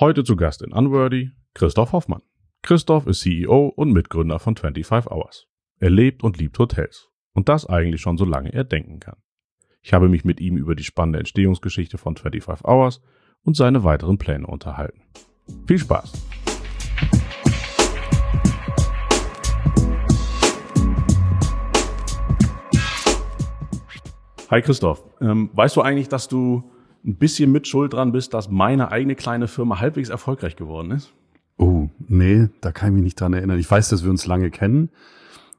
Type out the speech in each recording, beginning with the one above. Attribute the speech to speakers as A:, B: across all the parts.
A: Heute zu Gast in Unworthy Christoph Hoffmann. Christoph ist CEO und Mitgründer von 25 Hours. Er lebt und liebt Hotels. Und das eigentlich schon so lange er denken kann. Ich habe mich mit ihm über die spannende Entstehungsgeschichte von 25 Hours und seine weiteren Pläne unterhalten. Viel Spaß! Hi Christoph, ähm, weißt du eigentlich, dass du ein bisschen mit Schuld dran bist, dass meine eigene kleine Firma halbwegs erfolgreich geworden ist?
B: Oh, nee, da kann ich mich nicht dran erinnern. Ich weiß, dass wir uns lange kennen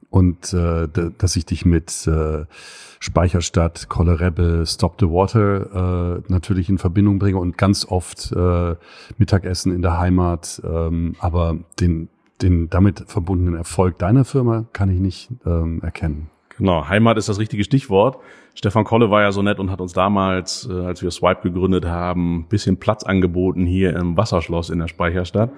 B: und äh, dass ich dich mit äh, Speicherstadt, Kollerebbe, Stop the Water äh, natürlich in Verbindung bringe und ganz oft äh, Mittagessen in der Heimat. Ähm, aber den, den damit verbundenen Erfolg deiner Firma kann ich nicht ähm, erkennen.
A: Genau, Heimat ist das richtige Stichwort. Stefan Kolle war ja so nett und hat uns damals, äh, als wir Swipe gegründet haben, bisschen Platz angeboten hier im Wasserschloss in der Speicherstadt.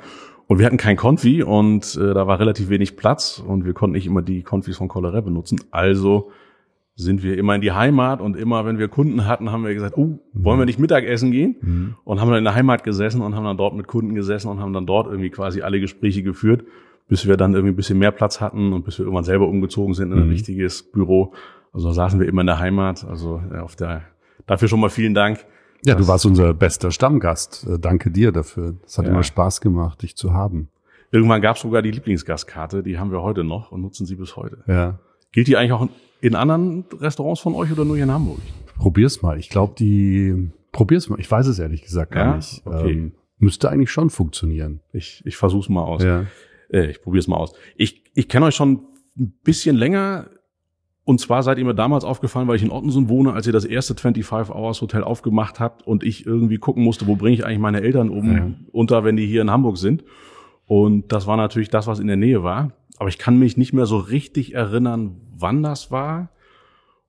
A: Und wir hatten kein Konfi und äh, da war relativ wenig Platz und wir konnten nicht immer die Konfis von Kolle benutzen. Also sind wir immer in die Heimat und immer, wenn wir Kunden hatten, haben wir gesagt, oh, wollen wir nicht Mittagessen gehen? Mhm. Und haben dann in der Heimat gesessen und haben dann dort mit Kunden gesessen und haben dann dort irgendwie quasi alle Gespräche geführt bis wir dann irgendwie ein bisschen mehr Platz hatten und bis wir irgendwann selber umgezogen sind in ein mhm. richtiges Büro. Also da saßen wir immer in der Heimat. Also ja, auf der dafür schon mal vielen Dank.
B: Ja, du warst unser bester Stammgast. Äh, danke dir dafür. Es hat ja. immer Spaß gemacht, dich zu haben.
A: Irgendwann gab es sogar die Lieblingsgastkarte, die haben wir heute noch und nutzen sie bis heute.
B: Ja.
A: Gilt die eigentlich auch in anderen Restaurants von euch oder nur hier in Hamburg?
B: Probier's mal. Ich glaube, die probier's mal. Ich weiß es ehrlich gesagt gar ja? nicht. Okay. Ähm, müsste eigentlich schon funktionieren.
A: Ich, ich versuch's mal aus.
B: Ja.
A: Äh, ich probiere es mal aus. Ich, ich kenne euch schon ein bisschen länger. Und zwar seid ihr mir damals aufgefallen, weil ich in Ottensen wohne, als ihr das erste 25 Hours Hotel aufgemacht habt und ich irgendwie gucken musste, wo bringe ich eigentlich meine Eltern um ja. unter, wenn die hier in Hamburg sind. Und das war natürlich das, was in der Nähe war. Aber ich kann mich nicht mehr so richtig erinnern, wann das war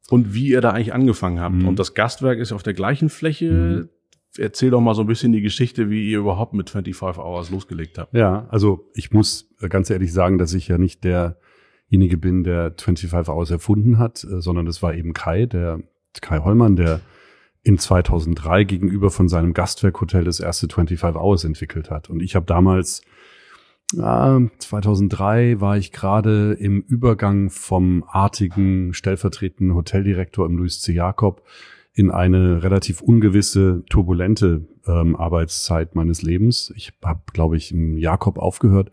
A: und wie ihr da eigentlich angefangen habt. Mhm. Und das Gastwerk ist auf der gleichen Fläche. Mhm erzähl doch mal so ein bisschen die Geschichte, wie ihr überhaupt mit 25 Hours losgelegt habt.
B: Ja, also ich muss ganz ehrlich sagen, dass ich ja nicht derjenige bin, der 25 Hours erfunden hat, äh, sondern das war eben Kai, der Kai Hollmann, der in 2003 gegenüber von seinem Gastwerkhotel das erste 25 Hours entwickelt hat. Und ich habe damals, äh, 2003 war ich gerade im Übergang vom artigen stellvertretenden Hoteldirektor im Louis C. Jakob in eine relativ ungewisse, turbulente ähm, Arbeitszeit meines Lebens. Ich habe, glaube ich, im Jakob aufgehört,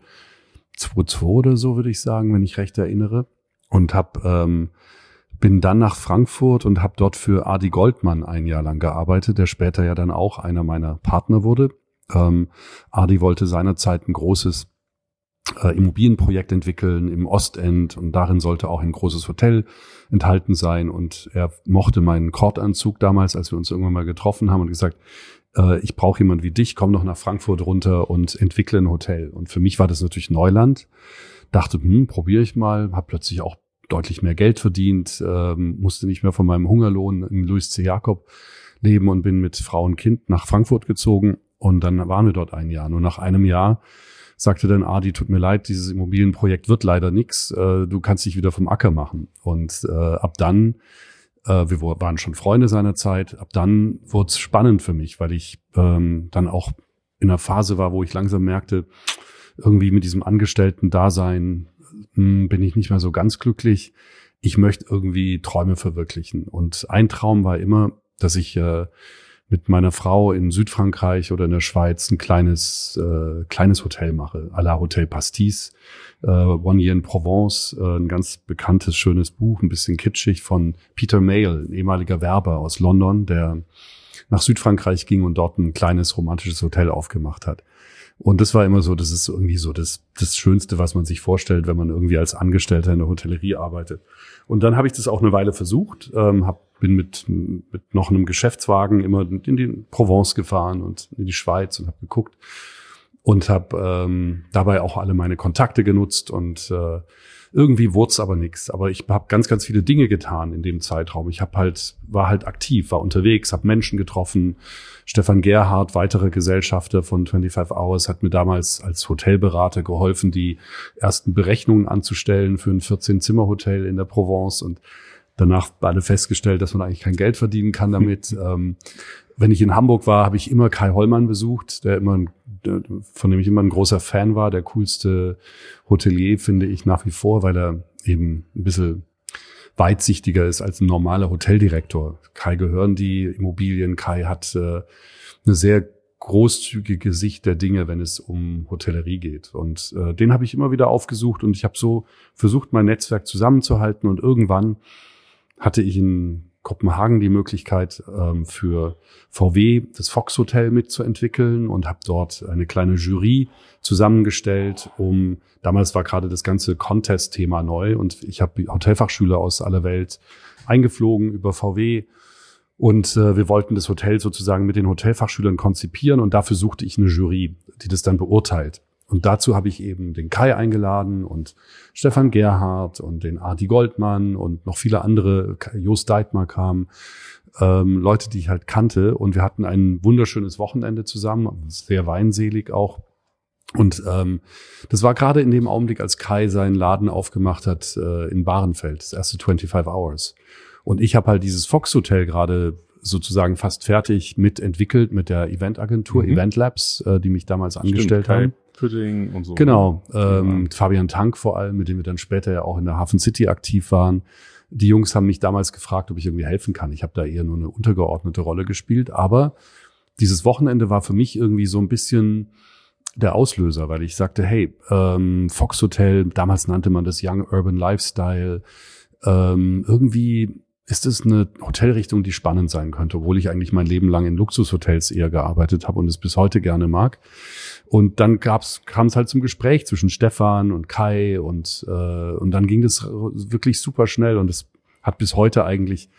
B: 2002 oder so würde ich sagen, wenn ich recht erinnere, und hab, ähm, bin dann nach Frankfurt und habe dort für Adi Goldmann ein Jahr lang gearbeitet, der später ja dann auch einer meiner Partner wurde. Ähm, Adi wollte seinerzeit ein großes äh, Immobilienprojekt entwickeln im Ostend und darin sollte auch ein großes Hotel enthalten sein und er mochte meinen Kordanzug damals, als wir uns irgendwann mal getroffen haben und gesagt, äh, ich brauche jemand wie dich, komm doch nach Frankfurt runter und entwickle ein Hotel. Und für mich war das natürlich Neuland. Dachte, hm, probiere ich mal, habe plötzlich auch deutlich mehr Geld verdient, ähm, musste nicht mehr von meinem Hungerlohn im Louis C. Jakob leben und bin mit Frau und Kind nach Frankfurt gezogen und dann waren wir dort ein Jahr. Nur nach einem Jahr sagte dann Adi, tut mir leid, dieses Immobilienprojekt wird leider nix, äh, du kannst dich wieder vom Acker machen. Und äh, ab dann, wir waren schon Freunde seiner Zeit, ab dann wurde es spannend für mich, weil ich ähm, dann auch in einer Phase war, wo ich langsam merkte, irgendwie mit diesem Angestellten-Dasein hm, bin ich nicht mehr so ganz glücklich. Ich möchte irgendwie Träume verwirklichen. Und ein Traum war immer, dass ich äh, mit meiner Frau in Südfrankreich oder in der Schweiz ein kleines, äh, kleines Hotel mache, à la Hotel Pastis, äh, One Year in Provence, äh, ein ganz bekanntes, schönes Buch, ein bisschen kitschig von Peter Mayle, ein ehemaliger Werber aus London, der nach Südfrankreich ging und dort ein kleines romantisches Hotel aufgemacht hat. Und das war immer so, das ist irgendwie so das, das Schönste, was man sich vorstellt, wenn man irgendwie als Angestellter in der Hotellerie arbeitet. Und dann habe ich das auch eine Weile versucht, ähm, hab, bin mit, mit noch einem Geschäftswagen immer in die Provence gefahren und in die Schweiz und habe geguckt und habe ähm, dabei auch alle meine Kontakte genutzt und äh, irgendwie wurde es aber nichts. Aber ich habe ganz, ganz viele Dinge getan in dem Zeitraum. Ich habe halt, war halt aktiv, war unterwegs, habe Menschen getroffen. Stefan Gerhardt, weitere Gesellschafter von 25 Hours, hat mir damals als Hotelberater geholfen, die ersten Berechnungen anzustellen für ein 14-Zimmer-Hotel in der Provence. Und danach alle festgestellt, dass man eigentlich kein Geld verdienen kann damit. ähm, wenn ich in Hamburg war, habe ich immer Kai Hollmann besucht, der immer, von dem ich immer ein großer Fan war, der coolste Hotelier, finde ich nach wie vor, weil er eben ein bisschen weitsichtiger ist als ein normaler Hoteldirektor. Kai gehören die Immobilien, Kai hat äh, eine sehr großzügige Sicht der Dinge, wenn es um Hotellerie geht. Und äh, den habe ich immer wieder aufgesucht und ich habe so versucht, mein Netzwerk zusammenzuhalten und irgendwann hatte ich in Kopenhagen die Möglichkeit ähm, für VW das Fox Hotel mitzuentwickeln und habe dort eine kleine Jury zusammengestellt, um damals war gerade das ganze Contest-Thema neu und ich habe Hotelfachschüler aus aller Welt eingeflogen über VW und äh, wir wollten das Hotel sozusagen mit den Hotelfachschülern konzipieren und dafür suchte ich eine Jury, die das dann beurteilt. Und dazu habe ich eben den Kai eingeladen und Stefan Gerhardt und den Adi Goldmann und noch viele andere, Jost Deitmar kam, ähm, Leute, die ich halt kannte. Und wir hatten ein wunderschönes Wochenende zusammen, sehr weinselig auch. Und ähm, das war gerade in dem Augenblick, als Kai seinen Laden aufgemacht hat äh, in Bahrenfeld, das erste 25 Hours. Und ich habe halt dieses Fox Hotel gerade sozusagen fast fertig mitentwickelt mit der Eventagentur, mhm. Event Labs, äh, die mich damals Stimmt, angestellt Kai haben.
A: Pudding und so.
B: Genau, ähm, Fabian Tank vor allem, mit dem wir dann später ja auch in der Hafen City aktiv waren. Die Jungs haben mich damals gefragt, ob ich irgendwie helfen kann. Ich habe da eher nur eine untergeordnete Rolle gespielt, aber dieses Wochenende war für mich irgendwie so ein bisschen der Auslöser, weil ich sagte, hey, ähm, Fox Hotel, damals nannte man das Young Urban Lifestyle, ähm, irgendwie ist es eine Hotelrichtung, die spannend sein könnte, obwohl ich eigentlich mein Leben lang in Luxushotels eher gearbeitet habe und es bis heute gerne mag. Und dann gab's, kam es halt zum Gespräch zwischen Stefan und Kai und, äh, und dann ging das wirklich super schnell und es hat bis heute eigentlich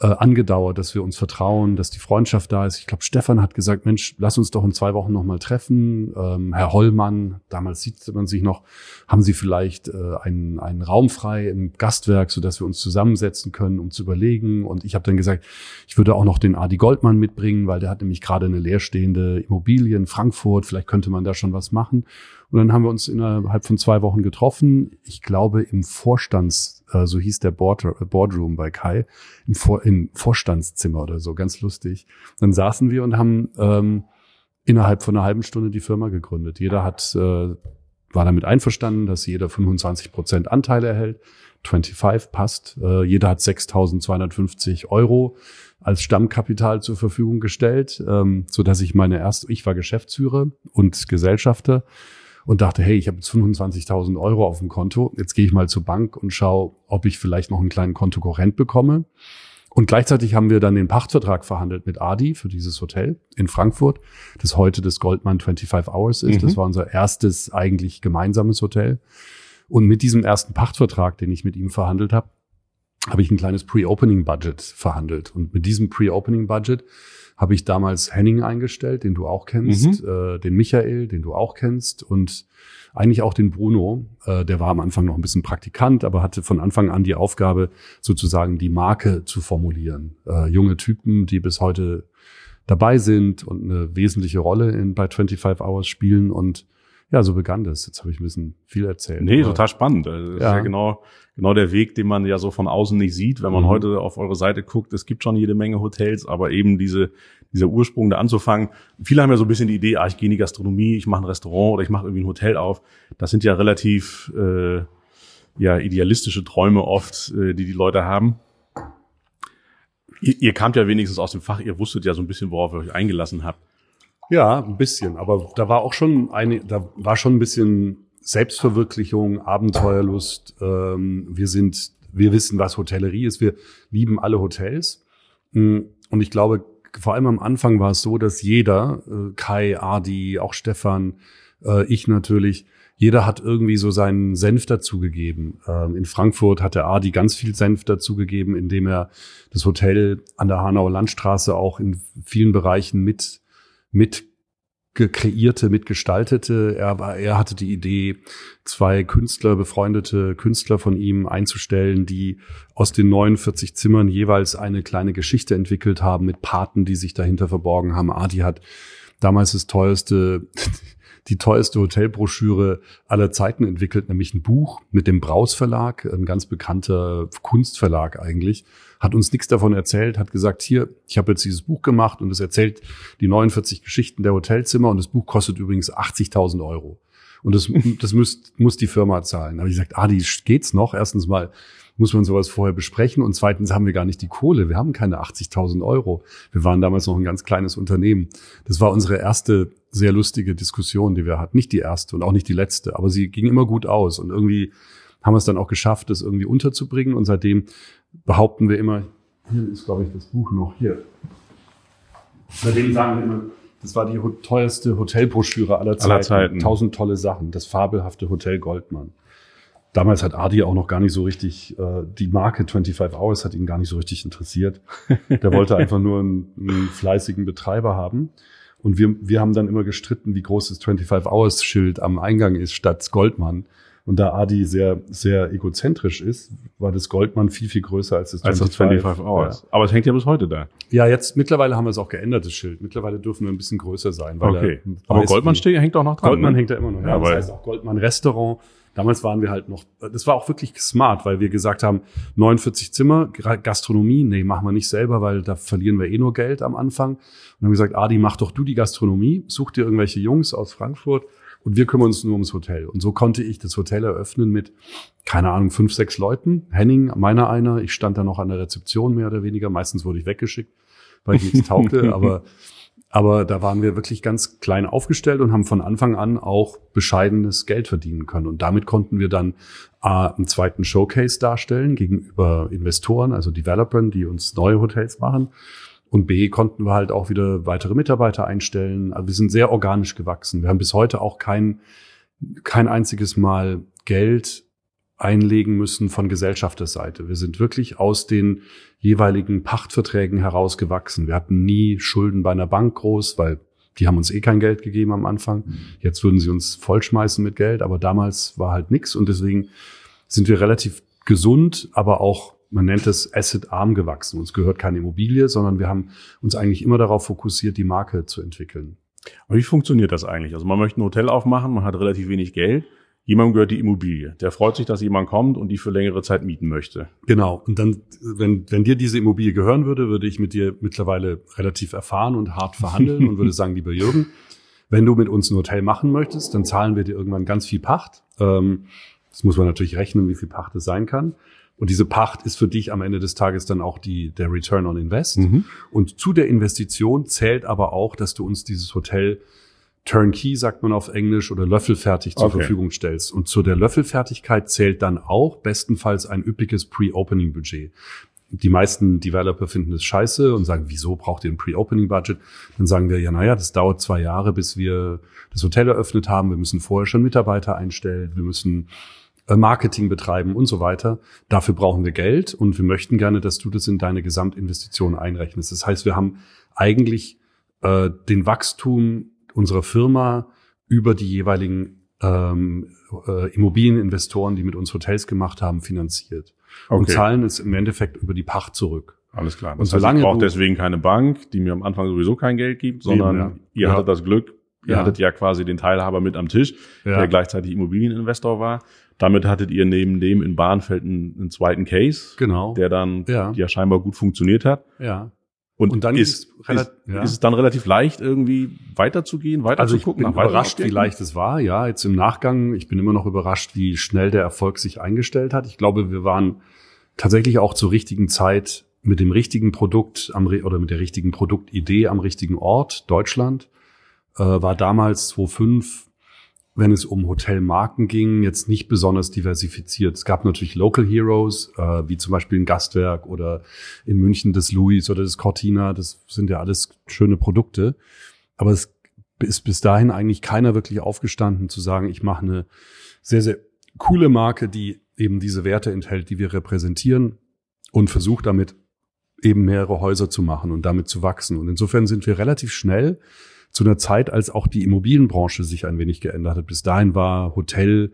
B: äh, angedauert, dass wir uns vertrauen, dass die Freundschaft da ist. Ich glaube, Stefan hat gesagt, Mensch, lass uns doch in zwei Wochen nochmal treffen. Ähm, Herr Hollmann, damals sieht man sich noch, haben Sie vielleicht äh, einen, einen Raum frei im Gastwerk, so dass wir uns zusammensetzen können, um zu überlegen. Und ich habe dann gesagt, ich würde auch noch den Adi Goldmann mitbringen, weil der hat nämlich gerade eine leerstehende Immobilie in Frankfurt. Vielleicht könnte man da schon was machen. Und dann haben wir uns innerhalb von zwei Wochen getroffen. Ich glaube, im Vorstands, äh, so hieß der Board, Boardroom bei Kai, im, Vor, im Vorstandszimmer oder so, ganz lustig. Dann saßen wir und haben ähm, innerhalb von einer halben Stunde die Firma gegründet. Jeder hat, äh, war damit einverstanden, dass jeder 25 Prozent Anteile erhält. 25 passt. Äh, jeder hat 6.250 Euro als Stammkapital zur Verfügung gestellt, ähm, so dass ich meine erste, ich war Geschäftsführer und Gesellschafter und dachte, hey, ich habe jetzt 25.000 Euro auf dem Konto, jetzt gehe ich mal zur Bank und schaue, ob ich vielleicht noch einen kleinen Kontokorrent bekomme. Und gleichzeitig haben wir dann den Pachtvertrag verhandelt mit Adi für dieses Hotel in Frankfurt, das heute das Goldman 25 Hours ist. Mhm. Das war unser erstes eigentlich gemeinsames Hotel. Und mit diesem ersten Pachtvertrag, den ich mit ihm verhandelt habe, habe ich ein kleines Pre-Opening-Budget verhandelt. Und mit diesem Pre-Opening-Budget habe ich damals Henning eingestellt, den du auch kennst, mhm. äh, den Michael, den du auch kennst und eigentlich auch den Bruno. Äh, der war am Anfang noch ein bisschen Praktikant, aber hatte von Anfang an die Aufgabe, sozusagen die Marke zu formulieren. Äh, junge Typen, die bis heute dabei sind und eine wesentliche Rolle in, bei 25 Hours spielen und ja, so begann das. Jetzt habe ich ein bisschen viel erzählt.
A: Nee, total spannend. Das ja. ist ja genau, genau der Weg, den man ja so von außen nicht sieht, wenn man mhm. heute auf eure Seite guckt. Es gibt schon jede Menge Hotels, aber eben diese, dieser Ursprung da anzufangen. Viele haben ja so ein bisschen die Idee, ah, ich gehe in die Gastronomie, ich mache ein Restaurant oder ich mache irgendwie ein Hotel auf. Das sind ja relativ äh, ja idealistische Träume oft, äh, die die Leute haben. Ihr, ihr kamt ja wenigstens aus dem Fach, ihr wusstet ja so ein bisschen, worauf ihr euch eingelassen habt.
B: Ja, ein bisschen. Aber da war auch schon eine, da war schon ein bisschen Selbstverwirklichung, Abenteuerlust. Ähm, wir sind, wir wissen, was Hotellerie ist. Wir lieben alle Hotels. Mm, und ich glaube, vor allem am Anfang war es so, dass jeder, äh, Kai, Adi, auch Stefan, äh, ich natürlich, jeder hat irgendwie so seinen Senf dazugegeben. Ähm, in Frankfurt hat der Adi ganz viel Senf dazugegeben, indem er das Hotel an der Hanauer Landstraße auch in vielen Bereichen mit mit kreierte, mitgestaltete. Er, war, er hatte die Idee, zwei Künstler, befreundete Künstler von ihm einzustellen, die aus den 49 Zimmern jeweils eine kleine Geschichte entwickelt haben mit Paten, die sich dahinter verborgen haben. Adi hat damals das teuerste die teuerste Hotelbroschüre aller Zeiten entwickelt, nämlich ein Buch mit dem Braus Verlag, ein ganz bekannter Kunstverlag eigentlich, hat uns nichts davon erzählt, hat gesagt, hier, ich habe jetzt dieses Buch gemacht und es erzählt die 49 Geschichten der Hotelzimmer und das Buch kostet übrigens 80.000 Euro. Und das, das muss, muss die Firma zahlen. Da habe ich gesagt, ah, die geht's noch. Erstens mal muss man sowas vorher besprechen und zweitens haben wir gar nicht die Kohle. Wir haben keine 80.000 Euro. Wir waren damals noch ein ganz kleines Unternehmen. Das war unsere erste sehr lustige Diskussion, die wir hatten. Nicht die erste und auch nicht die letzte, aber sie ging immer gut aus und irgendwie haben wir es dann auch geschafft, das irgendwie unterzubringen und seitdem behaupten wir immer, hier ist, glaube ich, das Buch noch hier. Seitdem sagen wir immer, das war die teuerste Hotelbroschüre aller Zeiten. aller Zeiten. Tausend tolle Sachen. Das fabelhafte Hotel Goldmann. Damals hat Adi auch noch gar nicht so richtig, äh, die Marke 25 Hours hat ihn gar nicht so richtig interessiert. Der wollte einfach nur einen, einen fleißigen Betreiber haben. Und wir, wir haben dann immer gestritten, wie groß das 25 Hours Schild am Eingang ist statt Goldmann. Und da Adi sehr, sehr egozentrisch ist, war das Goldmann viel, viel größer als das
A: 25, als das 25 Hours. Ja. Aber es hängt ja bis heute da.
B: Ja, jetzt mittlerweile haben wir es auch geändert, das Schild. Mittlerweile dürfen wir ein bisschen größer sein. Weil
A: okay. Aber Goldmann steht, hängt auch noch dran.
B: Goldmann ne? hängt da immer noch. Ja, ja das heißt auch Goldmann Restaurant. Damals waren wir halt noch, das war auch wirklich smart, weil wir gesagt haben, 49 Zimmer, Gastronomie, nee, machen wir nicht selber, weil da verlieren wir eh nur Geld am Anfang. Und haben gesagt, Adi, mach doch du die Gastronomie, such dir irgendwelche Jungs aus Frankfurt und wir kümmern uns nur ums Hotel. Und so konnte ich das Hotel eröffnen mit, keine Ahnung, fünf, sechs Leuten. Henning, meiner einer. Ich stand da noch an der Rezeption mehr oder weniger. Meistens wurde ich weggeschickt, weil ich nichts taugte. aber, aber da waren wir wirklich ganz klein aufgestellt und haben von Anfang an auch bescheidenes Geld verdienen können. Und damit konnten wir dann äh, einen zweiten Showcase darstellen gegenüber Investoren, also Developern, die uns neue Hotels machen. Und B konnten wir halt auch wieder weitere Mitarbeiter einstellen. Also wir sind sehr organisch gewachsen. Wir haben bis heute auch kein, kein einziges Mal Geld einlegen müssen von Gesellschafterseite. Wir sind wirklich aus den jeweiligen Pachtverträgen herausgewachsen. Wir hatten nie Schulden bei einer Bank groß, weil die haben uns eh kein Geld gegeben am Anfang. Mhm. Jetzt würden sie uns vollschmeißen mit Geld, aber damals war halt nichts und deswegen sind wir relativ gesund, aber auch man nennt es asset-arm gewachsen. Uns gehört keine Immobilie, sondern wir haben uns eigentlich immer darauf fokussiert, die Marke zu entwickeln.
A: Und wie funktioniert das eigentlich? Also man möchte ein Hotel aufmachen, man hat relativ wenig Geld. Jemandem gehört die Immobilie. Der freut sich, dass jemand kommt und die für längere Zeit mieten möchte.
B: Genau. Und dann, wenn, wenn dir diese Immobilie gehören würde, würde ich mit dir mittlerweile relativ erfahren und hart verhandeln und würde sagen, lieber Jürgen, wenn du mit uns ein Hotel machen möchtest, dann zahlen wir dir irgendwann ganz viel Pacht. Ähm, das muss man natürlich rechnen, wie viel Pacht es sein kann. Und diese Pacht ist für dich am Ende des Tages dann auch die, der Return on Invest. Mhm. Und zu der Investition zählt aber auch, dass du uns dieses Hotel Turnkey, sagt man auf Englisch, oder löffelfertig zur okay. Verfügung stellst. Und zu der Löffelfertigkeit zählt dann auch bestenfalls ein üppiges Pre-Opening-Budget. Die meisten Developer finden es scheiße und sagen, wieso braucht ihr ein Pre-Opening-Budget? Dann sagen wir, ja, naja, das dauert zwei Jahre, bis wir das Hotel eröffnet haben. Wir müssen vorher schon Mitarbeiter einstellen. Wir müssen äh, Marketing betreiben und so weiter. Dafür brauchen wir Geld und wir möchten gerne, dass du das in deine Gesamtinvestition einrechnest. Das heißt, wir haben eigentlich äh, den Wachstum unserer Firma über die jeweiligen ähm, äh, Immobilieninvestoren, die mit uns Hotels gemacht haben, finanziert. Okay. Und zahlen es im Endeffekt über die Pacht zurück.
A: Alles klar. Das und solange heißt, ich brauche deswegen keine Bank, die mir am Anfang sowieso kein Geld gibt, sondern eben, ja. ihr ja. hattet das Glück, ihr ja. hattet ja quasi den Teilhaber mit am Tisch, der gleichzeitig Immobilieninvestor war. Damit hattet ihr neben dem in Bahnfeld einen, einen zweiten Case,
B: genau.
A: der dann ja. ja scheinbar gut funktioniert hat.
B: Ja.
A: Und, und dann ist, ist, ja. ist, es dann relativ leicht, irgendwie weiterzugehen, weiter
B: also
A: zu gucken.
B: Ich bin überrascht, wie leicht es war. Ja, jetzt im Nachgang, ich bin immer noch überrascht, wie schnell der Erfolg sich eingestellt hat. Ich glaube, wir waren tatsächlich auch zur richtigen Zeit mit dem richtigen Produkt am, oder mit der richtigen Produktidee am richtigen Ort. Deutschland äh, war damals 2005 wenn es um Hotelmarken ging, jetzt nicht besonders diversifiziert. Es gab natürlich Local Heroes, äh, wie zum Beispiel ein Gastwerk oder in München das Louis oder das Cortina. Das sind ja alles schöne Produkte. Aber es ist bis dahin eigentlich keiner wirklich aufgestanden zu sagen, ich mache eine sehr, sehr coole Marke, die eben diese Werte enthält, die wir repräsentieren und versucht damit eben mehrere Häuser zu machen und damit zu wachsen. Und insofern sind wir relativ schnell zu einer Zeit, als auch die Immobilienbranche sich ein wenig geändert hat. Bis dahin war Hotel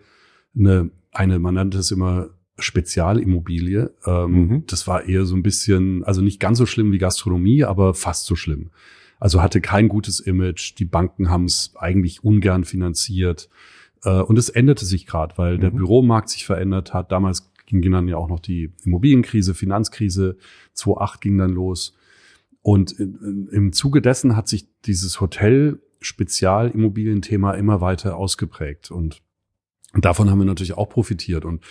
B: eine, eine man nannte es immer Spezialimmobilie. Ähm, mhm. Das war eher so ein bisschen, also nicht ganz so schlimm wie Gastronomie, aber fast so schlimm. Also hatte kein gutes Image. Die Banken haben es eigentlich ungern finanziert. Äh, und es änderte sich gerade, weil mhm. der Büromarkt sich verändert hat. Damals ging dann ja auch noch die Immobilienkrise, Finanzkrise. 2008 ging dann los. Und im Zuge dessen hat sich dieses Hotel Spezialimmobilienthema immer weiter ausgeprägt. Und davon haben wir natürlich auch profitiert. Und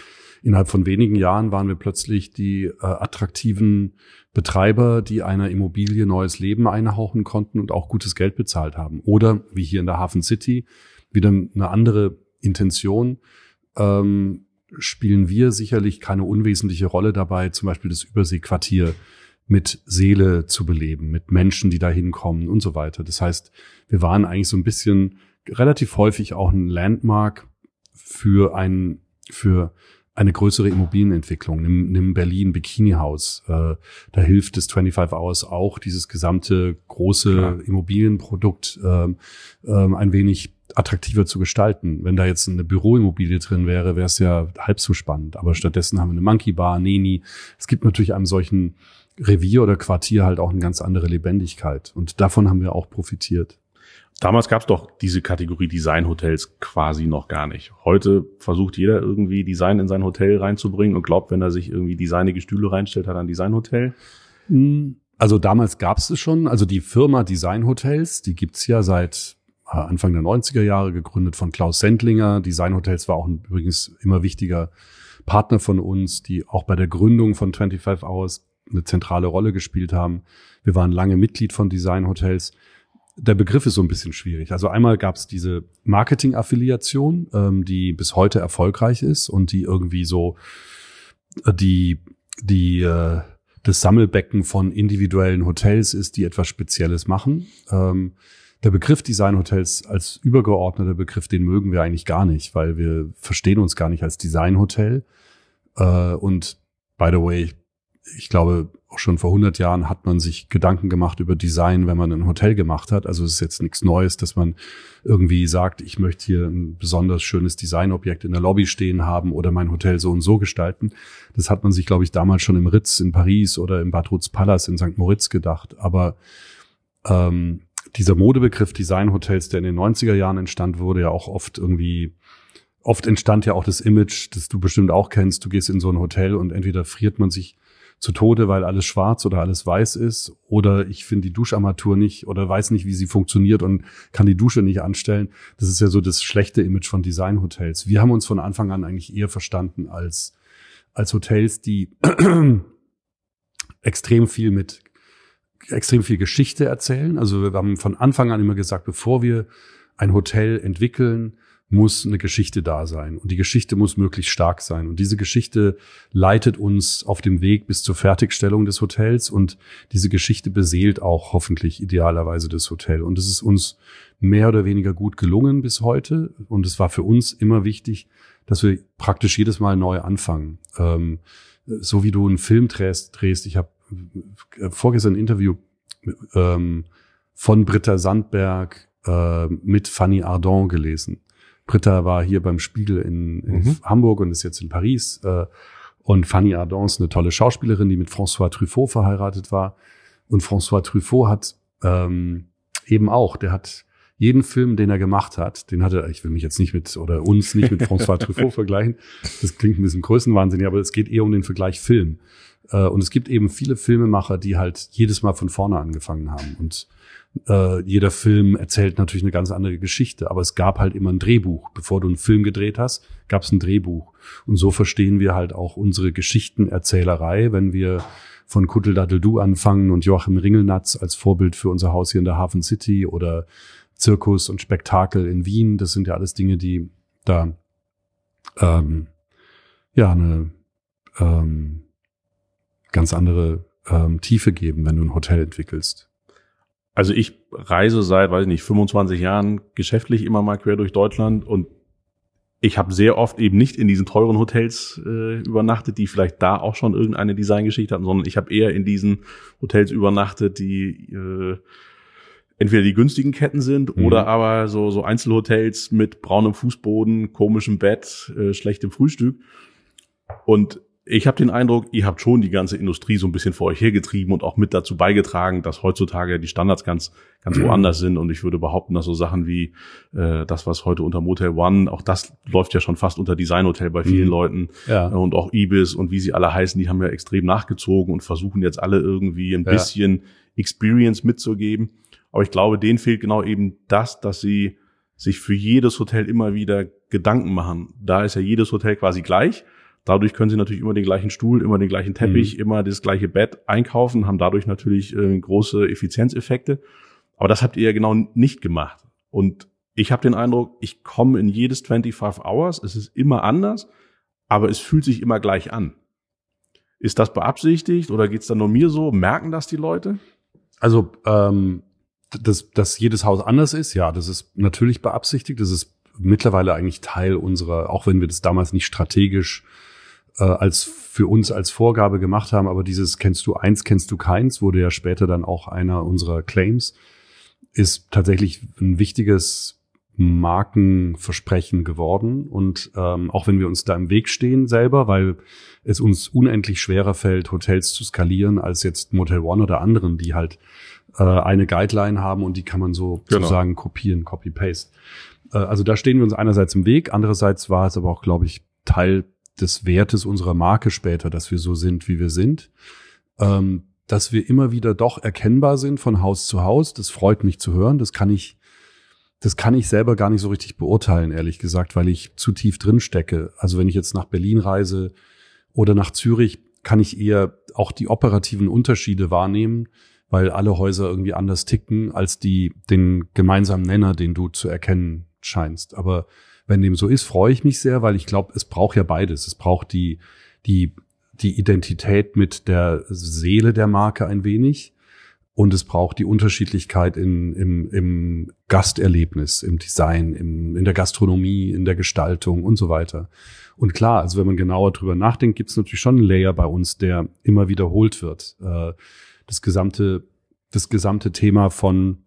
B: innerhalb von wenigen Jahren waren wir plötzlich die äh, attraktiven Betreiber, die einer Immobilie neues Leben einhauchen konnten und auch gutes Geld bezahlt haben. Oder wie hier in der Hafen City, wieder eine andere Intention. Ähm, spielen wir sicherlich keine unwesentliche Rolle dabei, zum Beispiel das Überseequartier mit Seele zu beleben, mit Menschen, die da hinkommen und so weiter. Das heißt, wir waren eigentlich so ein bisschen relativ häufig auch ein Landmark für ein, für eine größere Immobilienentwicklung. Nimm, nimm Berlin Bikini House. Äh, da hilft es 25 Hours auch, dieses gesamte große Klar. Immobilienprodukt ähm, ähm, ein wenig attraktiver zu gestalten. Wenn da jetzt eine Büroimmobilie drin wäre, wäre es ja halb so spannend. Aber stattdessen haben wir eine Monkey Bar, Neni. Es gibt natürlich einem solchen Revier oder Quartier halt auch eine ganz andere Lebendigkeit. Und davon haben wir auch profitiert.
A: Damals gab es doch diese Kategorie Designhotels quasi noch gar nicht. Heute versucht jeder irgendwie Design in sein Hotel reinzubringen und glaubt, wenn er sich irgendwie designige Stühle reinstellt, hat er ein Designhotel.
B: Hm, also damals gab es es schon. Also die Firma Designhotels, die gibt's ja seit äh, Anfang der 90er Jahre, gegründet von Klaus Sendlinger. Designhotels war auch ein übrigens immer wichtiger Partner von uns, die auch bei der Gründung von 25 Hours eine zentrale Rolle gespielt haben. Wir waren lange Mitglied von Design Hotels. Der Begriff ist so ein bisschen schwierig. Also einmal gab es diese Marketing-Affiliation, ähm, die bis heute erfolgreich ist und die irgendwie so äh, die die äh, das Sammelbecken von individuellen Hotels ist, die etwas Spezielles machen. Ähm, der Begriff Designhotels als übergeordneter Begriff, den mögen wir eigentlich gar nicht, weil wir verstehen uns gar nicht als Designhotel. Äh, und by the way, ich glaube, auch schon vor 100 Jahren hat man sich Gedanken gemacht über Design, wenn man ein Hotel gemacht hat. Also es ist jetzt nichts Neues, dass man irgendwie sagt, ich möchte hier ein besonders schönes Designobjekt in der Lobby stehen haben oder mein Hotel so und so gestalten. Das hat man sich, glaube ich, damals schon im Ritz in Paris oder im Bad Rutz Palace in St. Moritz gedacht. Aber ähm, dieser Modebegriff Designhotels, der in den 90er Jahren entstand, wurde ja auch oft irgendwie oft entstand ja auch das Image, das du bestimmt auch kennst. Du gehst in so ein Hotel und entweder friert man sich zu Tode, weil alles schwarz oder alles weiß ist. Oder ich finde die Duscharmatur nicht oder weiß nicht, wie sie funktioniert und kann die Dusche nicht anstellen. Das ist ja so das schlechte Image von Designhotels. Wir haben uns von Anfang an eigentlich eher verstanden als, als Hotels, die extrem viel mit extrem viel Geschichte erzählen. Also wir haben von Anfang an immer gesagt, bevor wir ein Hotel entwickeln, muss eine Geschichte da sein und die Geschichte muss möglichst stark sein und diese Geschichte leitet uns auf dem Weg bis zur Fertigstellung des Hotels und diese Geschichte beseelt auch hoffentlich idealerweise das Hotel und es ist uns mehr oder weniger gut gelungen bis heute und es war für uns immer wichtig, dass wir praktisch jedes Mal neu anfangen. Ähm, so wie du einen Film drehst, drehst ich habe äh, vorgestern ein Interview ähm, von Britta Sandberg äh, mit Fanny Ardon gelesen. Britta war hier beim Spiegel in, in mhm. Hamburg und ist jetzt in Paris. Äh, und Fanny Ardon ist eine tolle Schauspielerin, die mit François Truffaut verheiratet war. Und François Truffaut hat ähm, eben auch, der hat jeden Film, den er gemacht hat, den hatte, ich will mich jetzt nicht mit, oder uns nicht mit François Truffaut vergleichen. Das klingt ein bisschen größenwahnsinnig, aber es geht eher um den Vergleich Film. Äh, und es gibt eben viele Filmemacher, die halt jedes Mal von vorne angefangen haben. Und äh, jeder Film erzählt natürlich eine ganz andere Geschichte, aber es gab halt immer ein Drehbuch. Bevor du einen Film gedreht hast, gab es ein Drehbuch. Und so verstehen wir halt auch unsere Geschichtenerzählerei, wenn wir von Kutteldaddeldu anfangen und Joachim Ringelnatz als Vorbild für unser Haus hier in der Hafen City oder Zirkus und Spektakel in Wien. Das sind ja alles Dinge, die da ähm, ja eine ähm, ganz andere ähm, Tiefe geben, wenn du ein Hotel entwickelst.
A: Also ich reise seit, weiß ich nicht, 25 Jahren geschäftlich immer mal quer durch Deutschland und ich habe sehr oft eben nicht in diesen teuren Hotels äh, übernachtet, die vielleicht da auch schon irgendeine Designgeschichte hatten, sondern ich habe eher in diesen Hotels übernachtet, die äh, entweder die günstigen Ketten sind mhm. oder aber so, so Einzelhotels mit braunem Fußboden, komischem Bett, äh, schlechtem Frühstück. Und ich habe den Eindruck, ihr habt schon die ganze Industrie so ein bisschen vor euch hergetrieben und auch mit dazu beigetragen, dass heutzutage die Standards ganz ganz mhm. woanders sind. Und ich würde behaupten, dass so Sachen wie äh, das, was heute unter Motel One, auch das läuft ja schon fast unter Design Hotel bei vielen mhm. Leuten ja. und auch Ibis und wie sie alle heißen, die haben ja extrem nachgezogen und versuchen jetzt alle irgendwie ein ja. bisschen Experience mitzugeben. Aber ich glaube, denen fehlt genau eben das, dass sie sich für jedes Hotel immer wieder Gedanken machen. Da ist ja jedes Hotel quasi gleich Dadurch können sie natürlich immer den gleichen Stuhl, immer den gleichen Teppich, mhm. immer das gleiche Bett einkaufen, haben dadurch natürlich äh, große Effizienzeffekte. Aber das habt ihr ja genau nicht gemacht. Und ich habe den Eindruck, ich komme in jedes 25 Hours, es ist immer anders, aber es fühlt sich immer gleich an. Ist das beabsichtigt oder geht's dann nur mir so? Merken das die Leute?
B: Also, ähm, dass, dass jedes Haus anders ist, ja, das ist natürlich beabsichtigt. Das ist mittlerweile eigentlich Teil unserer, auch wenn wir das damals nicht strategisch äh, als für uns als Vorgabe gemacht haben, aber dieses kennst du eins, kennst du keins, wurde ja später dann auch einer unserer Claims, ist tatsächlich ein wichtiges Markenversprechen geworden. Und ähm, auch wenn wir uns da im Weg stehen selber, weil es uns unendlich schwerer fällt, Hotels zu skalieren, als jetzt Motel One oder anderen, die halt äh, eine Guideline haben und die kann man so genau. sozusagen kopieren, copy-paste. Äh, also da stehen wir uns einerseits im Weg, andererseits war es aber auch, glaube ich, Teil des Wertes unserer Marke später, dass wir so sind, wie wir sind. Ähm, dass wir immer wieder doch erkennbar sind von Haus zu Haus, das freut mich zu hören. Das kann ich, das kann ich selber gar nicht so richtig beurteilen, ehrlich gesagt, weil ich zu tief drin stecke. Also wenn ich jetzt nach Berlin reise oder nach Zürich, kann ich eher auch die operativen Unterschiede wahrnehmen, weil alle Häuser irgendwie anders ticken als die, den gemeinsamen Nenner, den du zu erkennen scheinst. Aber wenn dem so ist, freue ich mich sehr, weil ich glaube, es braucht ja beides. Es braucht die, die, die Identität mit der Seele der Marke ein wenig und es braucht die Unterschiedlichkeit in, im, im Gasterlebnis, im Design, im, in der Gastronomie, in der Gestaltung und so weiter. Und klar, also wenn man genauer drüber nachdenkt, gibt es natürlich schon einen Layer bei uns, der immer wiederholt wird. Äh, das gesamte, das gesamte Thema von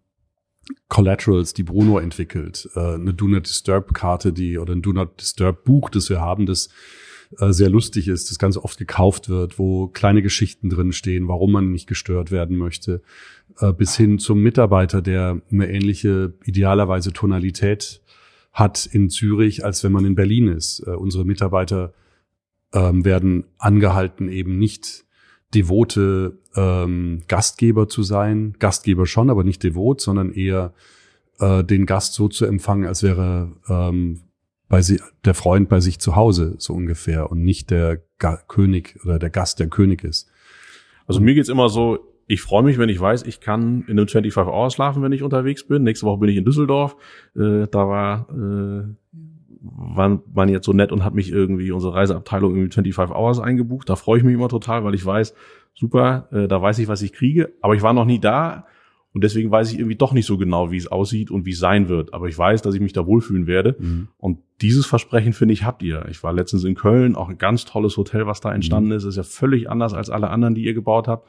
B: Collaterals, die Bruno entwickelt, äh, eine Do Not Disturb Karte, die oder ein Do Not Disturb Buch, das wir haben, das äh, sehr lustig ist, das ganz oft gekauft wird, wo kleine Geschichten drin stehen, warum man nicht gestört werden möchte, äh, bis hin zum Mitarbeiter, der eine ähnliche idealerweise Tonalität hat in Zürich, als wenn man in Berlin ist. Unsere Mitarbeiter ähm, werden angehalten, eben nicht devote ähm, Gastgeber zu sein. Gastgeber schon, aber nicht devot, sondern eher äh, den Gast so zu empfangen, als wäre ähm, bei sie, der Freund bei sich zu Hause, so ungefähr, und nicht der Ga König oder der Gast, der König ist.
A: Also mir geht's immer so, ich freue mich, wenn ich weiß, ich kann in einem 25 Hours schlafen, wenn ich unterwegs bin. Nächste Woche bin ich in Düsseldorf. Äh, da war äh, waren, waren jetzt so nett und hat mich irgendwie unsere Reiseabteilung irgendwie 25 Hours eingebucht. Da freue ich mich immer total, weil ich weiß, super, äh, da weiß ich, was ich kriege. Aber ich war noch nie da und deswegen weiß ich irgendwie doch nicht so genau, wie es aussieht und wie es sein wird. Aber ich weiß, dass ich mich da wohlfühlen werde. Mhm. Und dieses Versprechen, finde ich, habt ihr. Ich war letztens in Köln, auch ein ganz tolles Hotel, was da entstanden mhm. ist. Ist ja völlig anders als alle anderen, die ihr gebaut habt.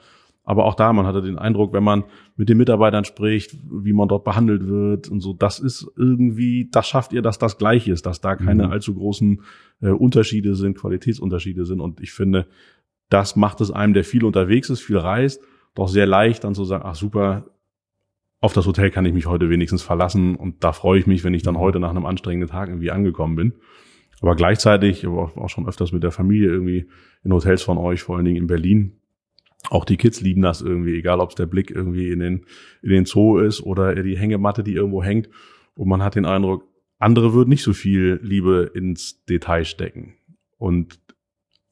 A: Aber auch da, man hatte den Eindruck, wenn man mit den Mitarbeitern spricht, wie man dort behandelt wird und so, das ist irgendwie, das schafft ihr, dass das gleich ist, dass da keine mhm. allzu großen äh, Unterschiede sind, Qualitätsunterschiede sind. Und ich finde, das macht es einem, der viel unterwegs ist, viel reist, doch sehr leicht dann zu sagen, ach super, auf das Hotel kann ich mich heute wenigstens verlassen und da freue ich mich, wenn ich dann mhm. heute nach einem anstrengenden Tag irgendwie angekommen bin. Aber gleichzeitig, ich habe auch schon öfters mit der Familie irgendwie in Hotels von euch, vor allen Dingen in Berlin, auch die Kids lieben das irgendwie, egal ob es der Blick irgendwie in den, in den Zoo ist oder die Hängematte, die irgendwo hängt. Und man hat den Eindruck, andere würden nicht so viel Liebe ins Detail stecken. Und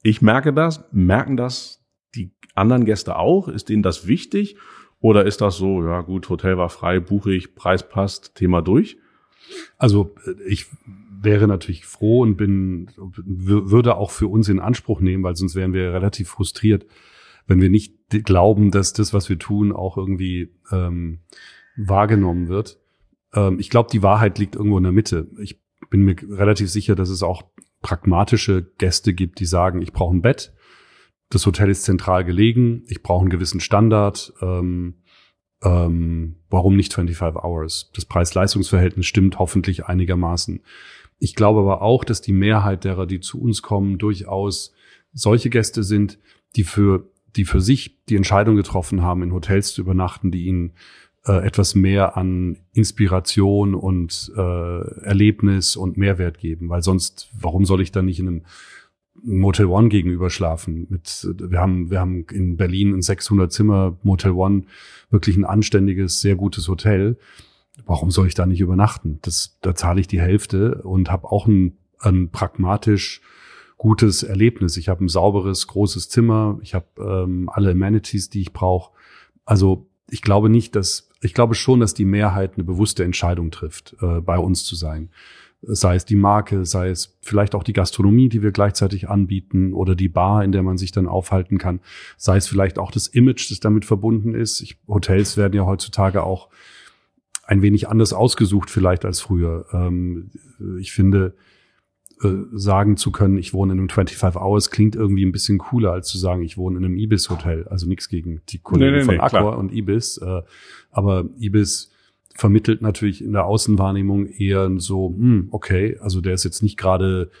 A: ich merke das, merken das die anderen Gäste auch? Ist denen das wichtig? Oder ist das so, ja gut, Hotel war frei, buche ich, Preis passt, Thema durch?
B: Also ich wäre natürlich froh und bin, würde auch für uns in Anspruch nehmen, weil sonst wären wir relativ frustriert, wenn wir nicht glauben, dass das, was wir tun, auch irgendwie ähm, wahrgenommen wird. Ähm, ich glaube, die Wahrheit liegt irgendwo in der Mitte. Ich bin mir relativ sicher, dass es auch pragmatische Gäste gibt, die sagen, ich brauche ein Bett, das Hotel ist zentral gelegen, ich brauche einen gewissen Standard. Ähm, ähm, warum nicht 25 Hours? Das Preis-Leistungs-Verhältnis stimmt hoffentlich einigermaßen. Ich glaube aber auch, dass die Mehrheit derer, die zu uns kommen, durchaus solche Gäste sind, die für, die für sich die Entscheidung getroffen haben, in Hotels zu übernachten, die ihnen äh, etwas mehr an Inspiration und äh, Erlebnis und Mehrwert geben. Weil sonst, warum soll ich dann nicht in einem Motel One gegenüber schlafen. Mit, wir haben, wir haben in Berlin ein 600 Zimmer Motel One, wirklich ein anständiges, sehr gutes Hotel. Warum soll ich da nicht übernachten? Das, da zahle ich die Hälfte und habe auch ein, ein pragmatisch gutes Erlebnis. Ich habe ein sauberes, großes Zimmer. Ich habe ähm, alle Amenities, die ich brauche. Also ich glaube nicht, dass ich glaube schon, dass die Mehrheit eine bewusste Entscheidung trifft, äh, bei uns zu sein sei es die Marke, sei es vielleicht auch die Gastronomie, die wir gleichzeitig anbieten oder die Bar, in der man sich dann aufhalten kann, sei es vielleicht auch das Image, das damit verbunden ist. Ich, Hotels werden ja heutzutage auch ein wenig anders ausgesucht vielleicht als früher. Ähm, ich finde, äh, sagen zu können, ich wohne in einem 25 Hours, klingt irgendwie ein bisschen cooler, als zu sagen, ich wohne in einem Ibis-Hotel. Also nichts gegen die Kollegen nee, nee, von nee, Aqua klar. und Ibis. Äh, aber Ibis vermittelt natürlich in der Außenwahrnehmung eher so, hm, okay, also der ist jetzt nicht gerade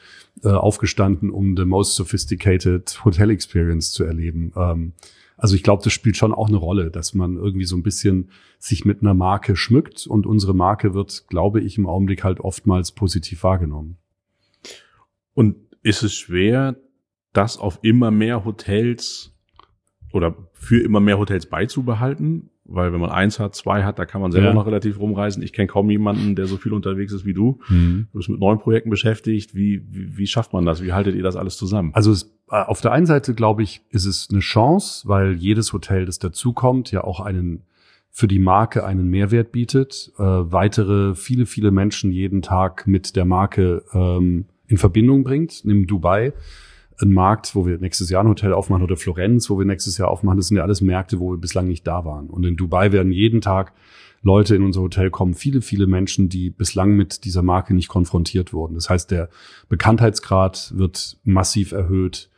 B: äh, aufgestanden, um the most sophisticated Hotel Experience zu erleben. Ähm, also ich glaube, das spielt schon auch eine Rolle, dass man irgendwie so ein bisschen sich mit einer Marke schmückt und unsere Marke wird, glaube ich, im Augenblick halt oftmals positiv wahrgenommen.
A: Und ist es schwer, das auf immer mehr Hotels oder für immer mehr Hotels beizubehalten? weil wenn man eins hat, zwei hat, da kann man selber ja. noch relativ rumreisen. Ich kenne kaum jemanden, der so viel unterwegs ist wie du. Mhm. Du bist mit neuen Projekten beschäftigt. Wie, wie, wie schafft man das? Wie haltet ihr das alles zusammen?
B: Also es, äh, auf der einen Seite glaube ich, ist es eine Chance, weil jedes Hotel, das dazukommt, ja auch einen für die Marke einen Mehrwert bietet, äh, weitere viele viele Menschen jeden Tag mit der Marke ähm, in Verbindung bringt. Nimm Dubai ein Markt, wo wir nächstes Jahr ein Hotel aufmachen oder Florenz, wo wir nächstes Jahr aufmachen. Das sind ja alles Märkte, wo wir bislang nicht da waren. Und in Dubai werden jeden Tag Leute in unser Hotel kommen, viele, viele Menschen, die bislang mit dieser Marke nicht konfrontiert wurden. Das heißt, der Bekanntheitsgrad wird massiv erhöht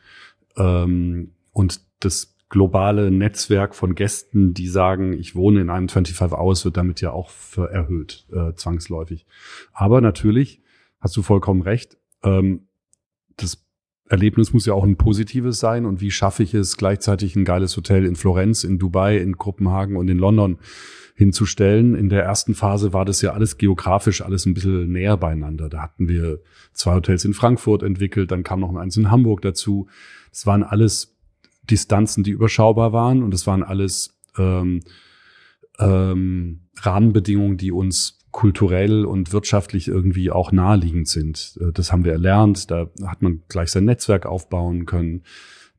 B: ähm, und das globale Netzwerk von Gästen, die sagen, ich wohne in einem 25 Hours, wird damit ja auch erhöht, äh, zwangsläufig. Aber natürlich, hast du vollkommen recht, ähm, das Erlebnis muss ja auch ein positives sein. Und wie schaffe ich es, gleichzeitig ein geiles Hotel in Florenz, in Dubai, in Kopenhagen und in London hinzustellen? In der ersten Phase war das ja alles geografisch alles ein bisschen näher beieinander. Da hatten wir zwei Hotels in Frankfurt entwickelt, dann kam noch eins in Hamburg dazu. Das waren alles Distanzen, die überschaubar waren und das waren alles ähm, ähm, Rahmenbedingungen, die uns kulturell und wirtschaftlich irgendwie auch naheliegend sind. Äh, das haben wir erlernt. Da hat man gleich sein Netzwerk aufbauen können.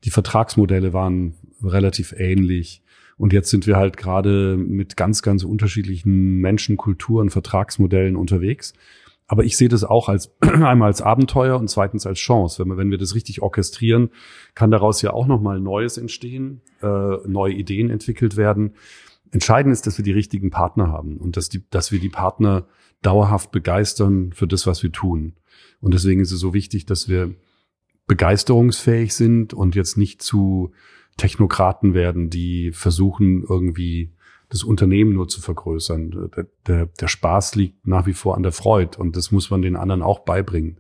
B: Die Vertragsmodelle waren relativ ähnlich. Und jetzt sind wir halt gerade mit ganz, ganz unterschiedlichen Menschen, Kulturen, Vertragsmodellen unterwegs. Aber ich sehe das auch als einmal als Abenteuer und zweitens als Chance. Wenn wir, wenn wir das richtig orchestrieren, kann daraus ja auch nochmal Neues entstehen, äh, neue Ideen entwickelt werden. Entscheidend ist, dass wir die richtigen Partner haben und dass, die, dass wir die Partner dauerhaft begeistern für das, was wir tun. Und deswegen ist es so wichtig, dass wir begeisterungsfähig sind und jetzt nicht zu Technokraten werden, die versuchen, irgendwie das Unternehmen nur zu vergrößern. Der, der, der Spaß liegt nach wie vor an der Freude und das muss man den anderen auch beibringen.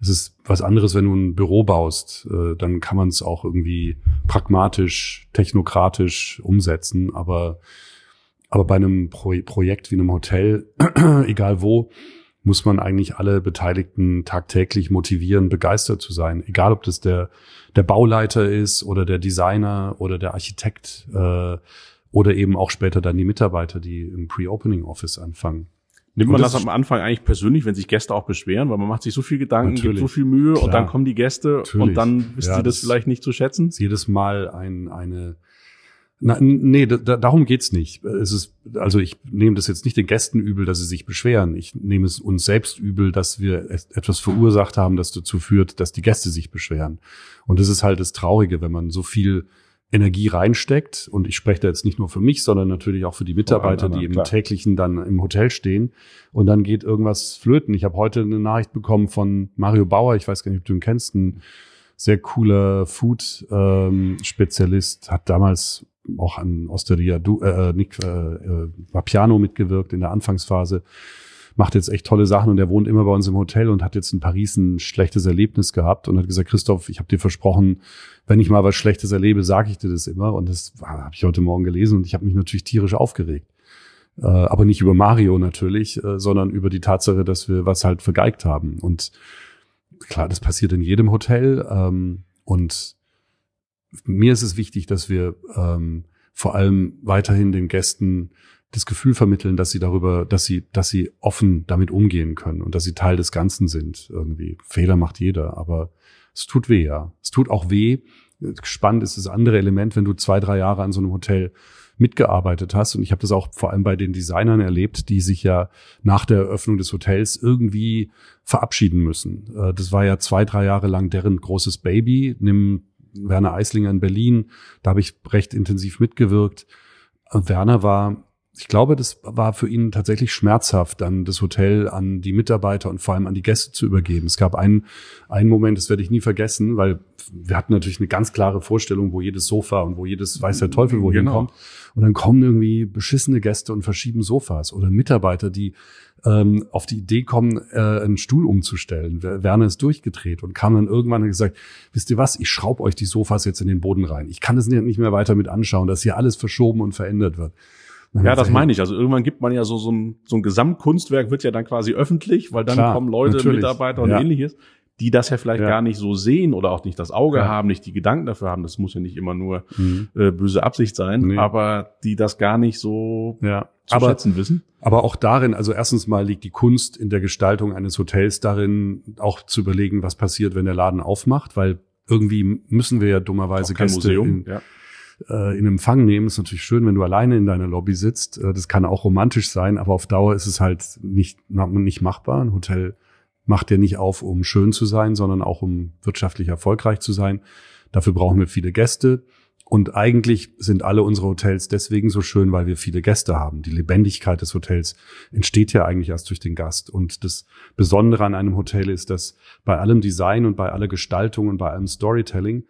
B: Es ist was anderes, wenn du ein Büro baust, äh, dann kann man es auch irgendwie pragmatisch, technokratisch umsetzen, aber aber bei einem Pro Projekt wie einem Hotel, egal wo, muss man eigentlich alle Beteiligten tagtäglich motivieren, begeistert zu sein. Egal, ob das der, der Bauleiter ist oder der Designer oder der Architekt äh, oder eben auch später dann die Mitarbeiter, die im Pre-Opening Office anfangen.
A: Nimmt man das, das am Anfang eigentlich persönlich, wenn sich Gäste auch beschweren, weil man macht sich so viel Gedanken, gibt so viel Mühe Klar. und dann kommen die Gäste natürlich. und dann wisst ja, ihr das, das vielleicht nicht zu schätzen?
B: Jedes Mal ein, eine na, nee, da, darum geht's nicht. Es ist, also ich nehme das jetzt nicht den Gästen übel, dass sie sich beschweren. Ich nehme es uns selbst übel, dass wir etwas verursacht haben, das dazu führt, dass die Gäste sich beschweren. Und das ist halt das Traurige, wenn man so viel Energie reinsteckt. Und ich spreche da jetzt nicht nur für mich, sondern natürlich auch für die Mitarbeiter, die im klar. täglichen dann im Hotel stehen. Und dann geht irgendwas flöten. Ich habe heute eine Nachricht bekommen von Mario Bauer, ich weiß gar nicht, ob du ihn kennst, ein sehr cooler Food-Spezialist, ähm, hat damals auch an Osteria du, äh, Nick äh, äh, Vapiano mitgewirkt in der Anfangsphase. macht jetzt echt tolle Sachen und er wohnt immer bei uns im Hotel und hat jetzt in Paris ein schlechtes Erlebnis gehabt und hat gesagt, Christoph, ich habe dir versprochen, wenn ich mal was Schlechtes erlebe, sage ich dir das immer. Und das habe ich heute Morgen gelesen und ich habe mich natürlich tierisch aufgeregt. Äh, aber nicht über Mario natürlich, äh, sondern über die Tatsache, dass wir was halt vergeigt haben. Und klar, das passiert in jedem Hotel. Ähm, und mir ist es wichtig, dass wir ähm, vor allem weiterhin den Gästen das Gefühl vermitteln, dass sie darüber, dass sie, dass sie offen damit umgehen können und dass sie Teil des Ganzen sind. Irgendwie Fehler macht jeder, aber es tut weh, ja. Es tut auch weh. Spannend ist das andere Element, wenn du zwei, drei Jahre an so einem Hotel mitgearbeitet hast. Und ich habe das auch vor allem bei den Designern erlebt, die sich ja nach der Eröffnung des Hotels irgendwie verabschieden müssen. Äh, das war ja zwei, drei Jahre lang deren großes Baby. Nimm Werner Eislinger in Berlin, da habe ich recht intensiv mitgewirkt. Werner war ich glaube, das war für ihn tatsächlich schmerzhaft, dann das Hotel an die Mitarbeiter und vor allem an die Gäste zu übergeben. Es gab einen, einen Moment, das werde ich nie vergessen, weil wir hatten natürlich eine ganz klare Vorstellung, wo jedes Sofa und wo jedes weiß der Teufel wohin genau. kommt. Und dann kommen irgendwie beschissene Gäste und verschieben Sofas oder Mitarbeiter, die ähm, auf die Idee kommen, äh, einen Stuhl umzustellen. Werner ist durchgedreht und kam dann irgendwann und gesagt, wisst ihr was, ich schraube euch die Sofas jetzt in den Boden rein. Ich kann es nicht mehr weiter mit anschauen, dass hier alles verschoben und verändert wird.
A: Ja, das meine ich. Also irgendwann gibt man ja so, so ein, so ein Gesamtkunstwerk wird ja dann quasi öffentlich, weil dann Klar, kommen Leute, natürlich. Mitarbeiter und ja. ähnliches, die das ja vielleicht ja. gar nicht so sehen oder auch nicht das Auge ja. haben, nicht die Gedanken dafür haben. Das muss ja nicht immer nur mhm. äh, böse Absicht sein, nee. aber die das gar nicht so
B: ja. zu aber, schätzen wissen. Aber auch darin, also erstens mal liegt die Kunst in der Gestaltung eines Hotels darin, auch zu überlegen, was passiert, wenn der Laden aufmacht, weil irgendwie müssen wir ja dummerweise Gäste Museum, in, ja äh, in Empfang nehmen. Ist natürlich schön, wenn du alleine in deiner Lobby sitzt. Äh, das kann auch romantisch sein, aber auf Dauer ist es halt nicht, nicht machbar. Ein Hotel macht ja nicht auf, um schön zu sein, sondern auch um wirtschaftlich erfolgreich zu sein. Dafür brauchen wir viele Gäste. Und eigentlich sind alle unsere Hotels deswegen so schön, weil wir viele Gäste haben. Die Lebendigkeit des Hotels entsteht ja eigentlich erst durch den Gast. Und das Besondere an einem Hotel ist, dass bei allem Design und bei aller Gestaltung und bei allem Storytelling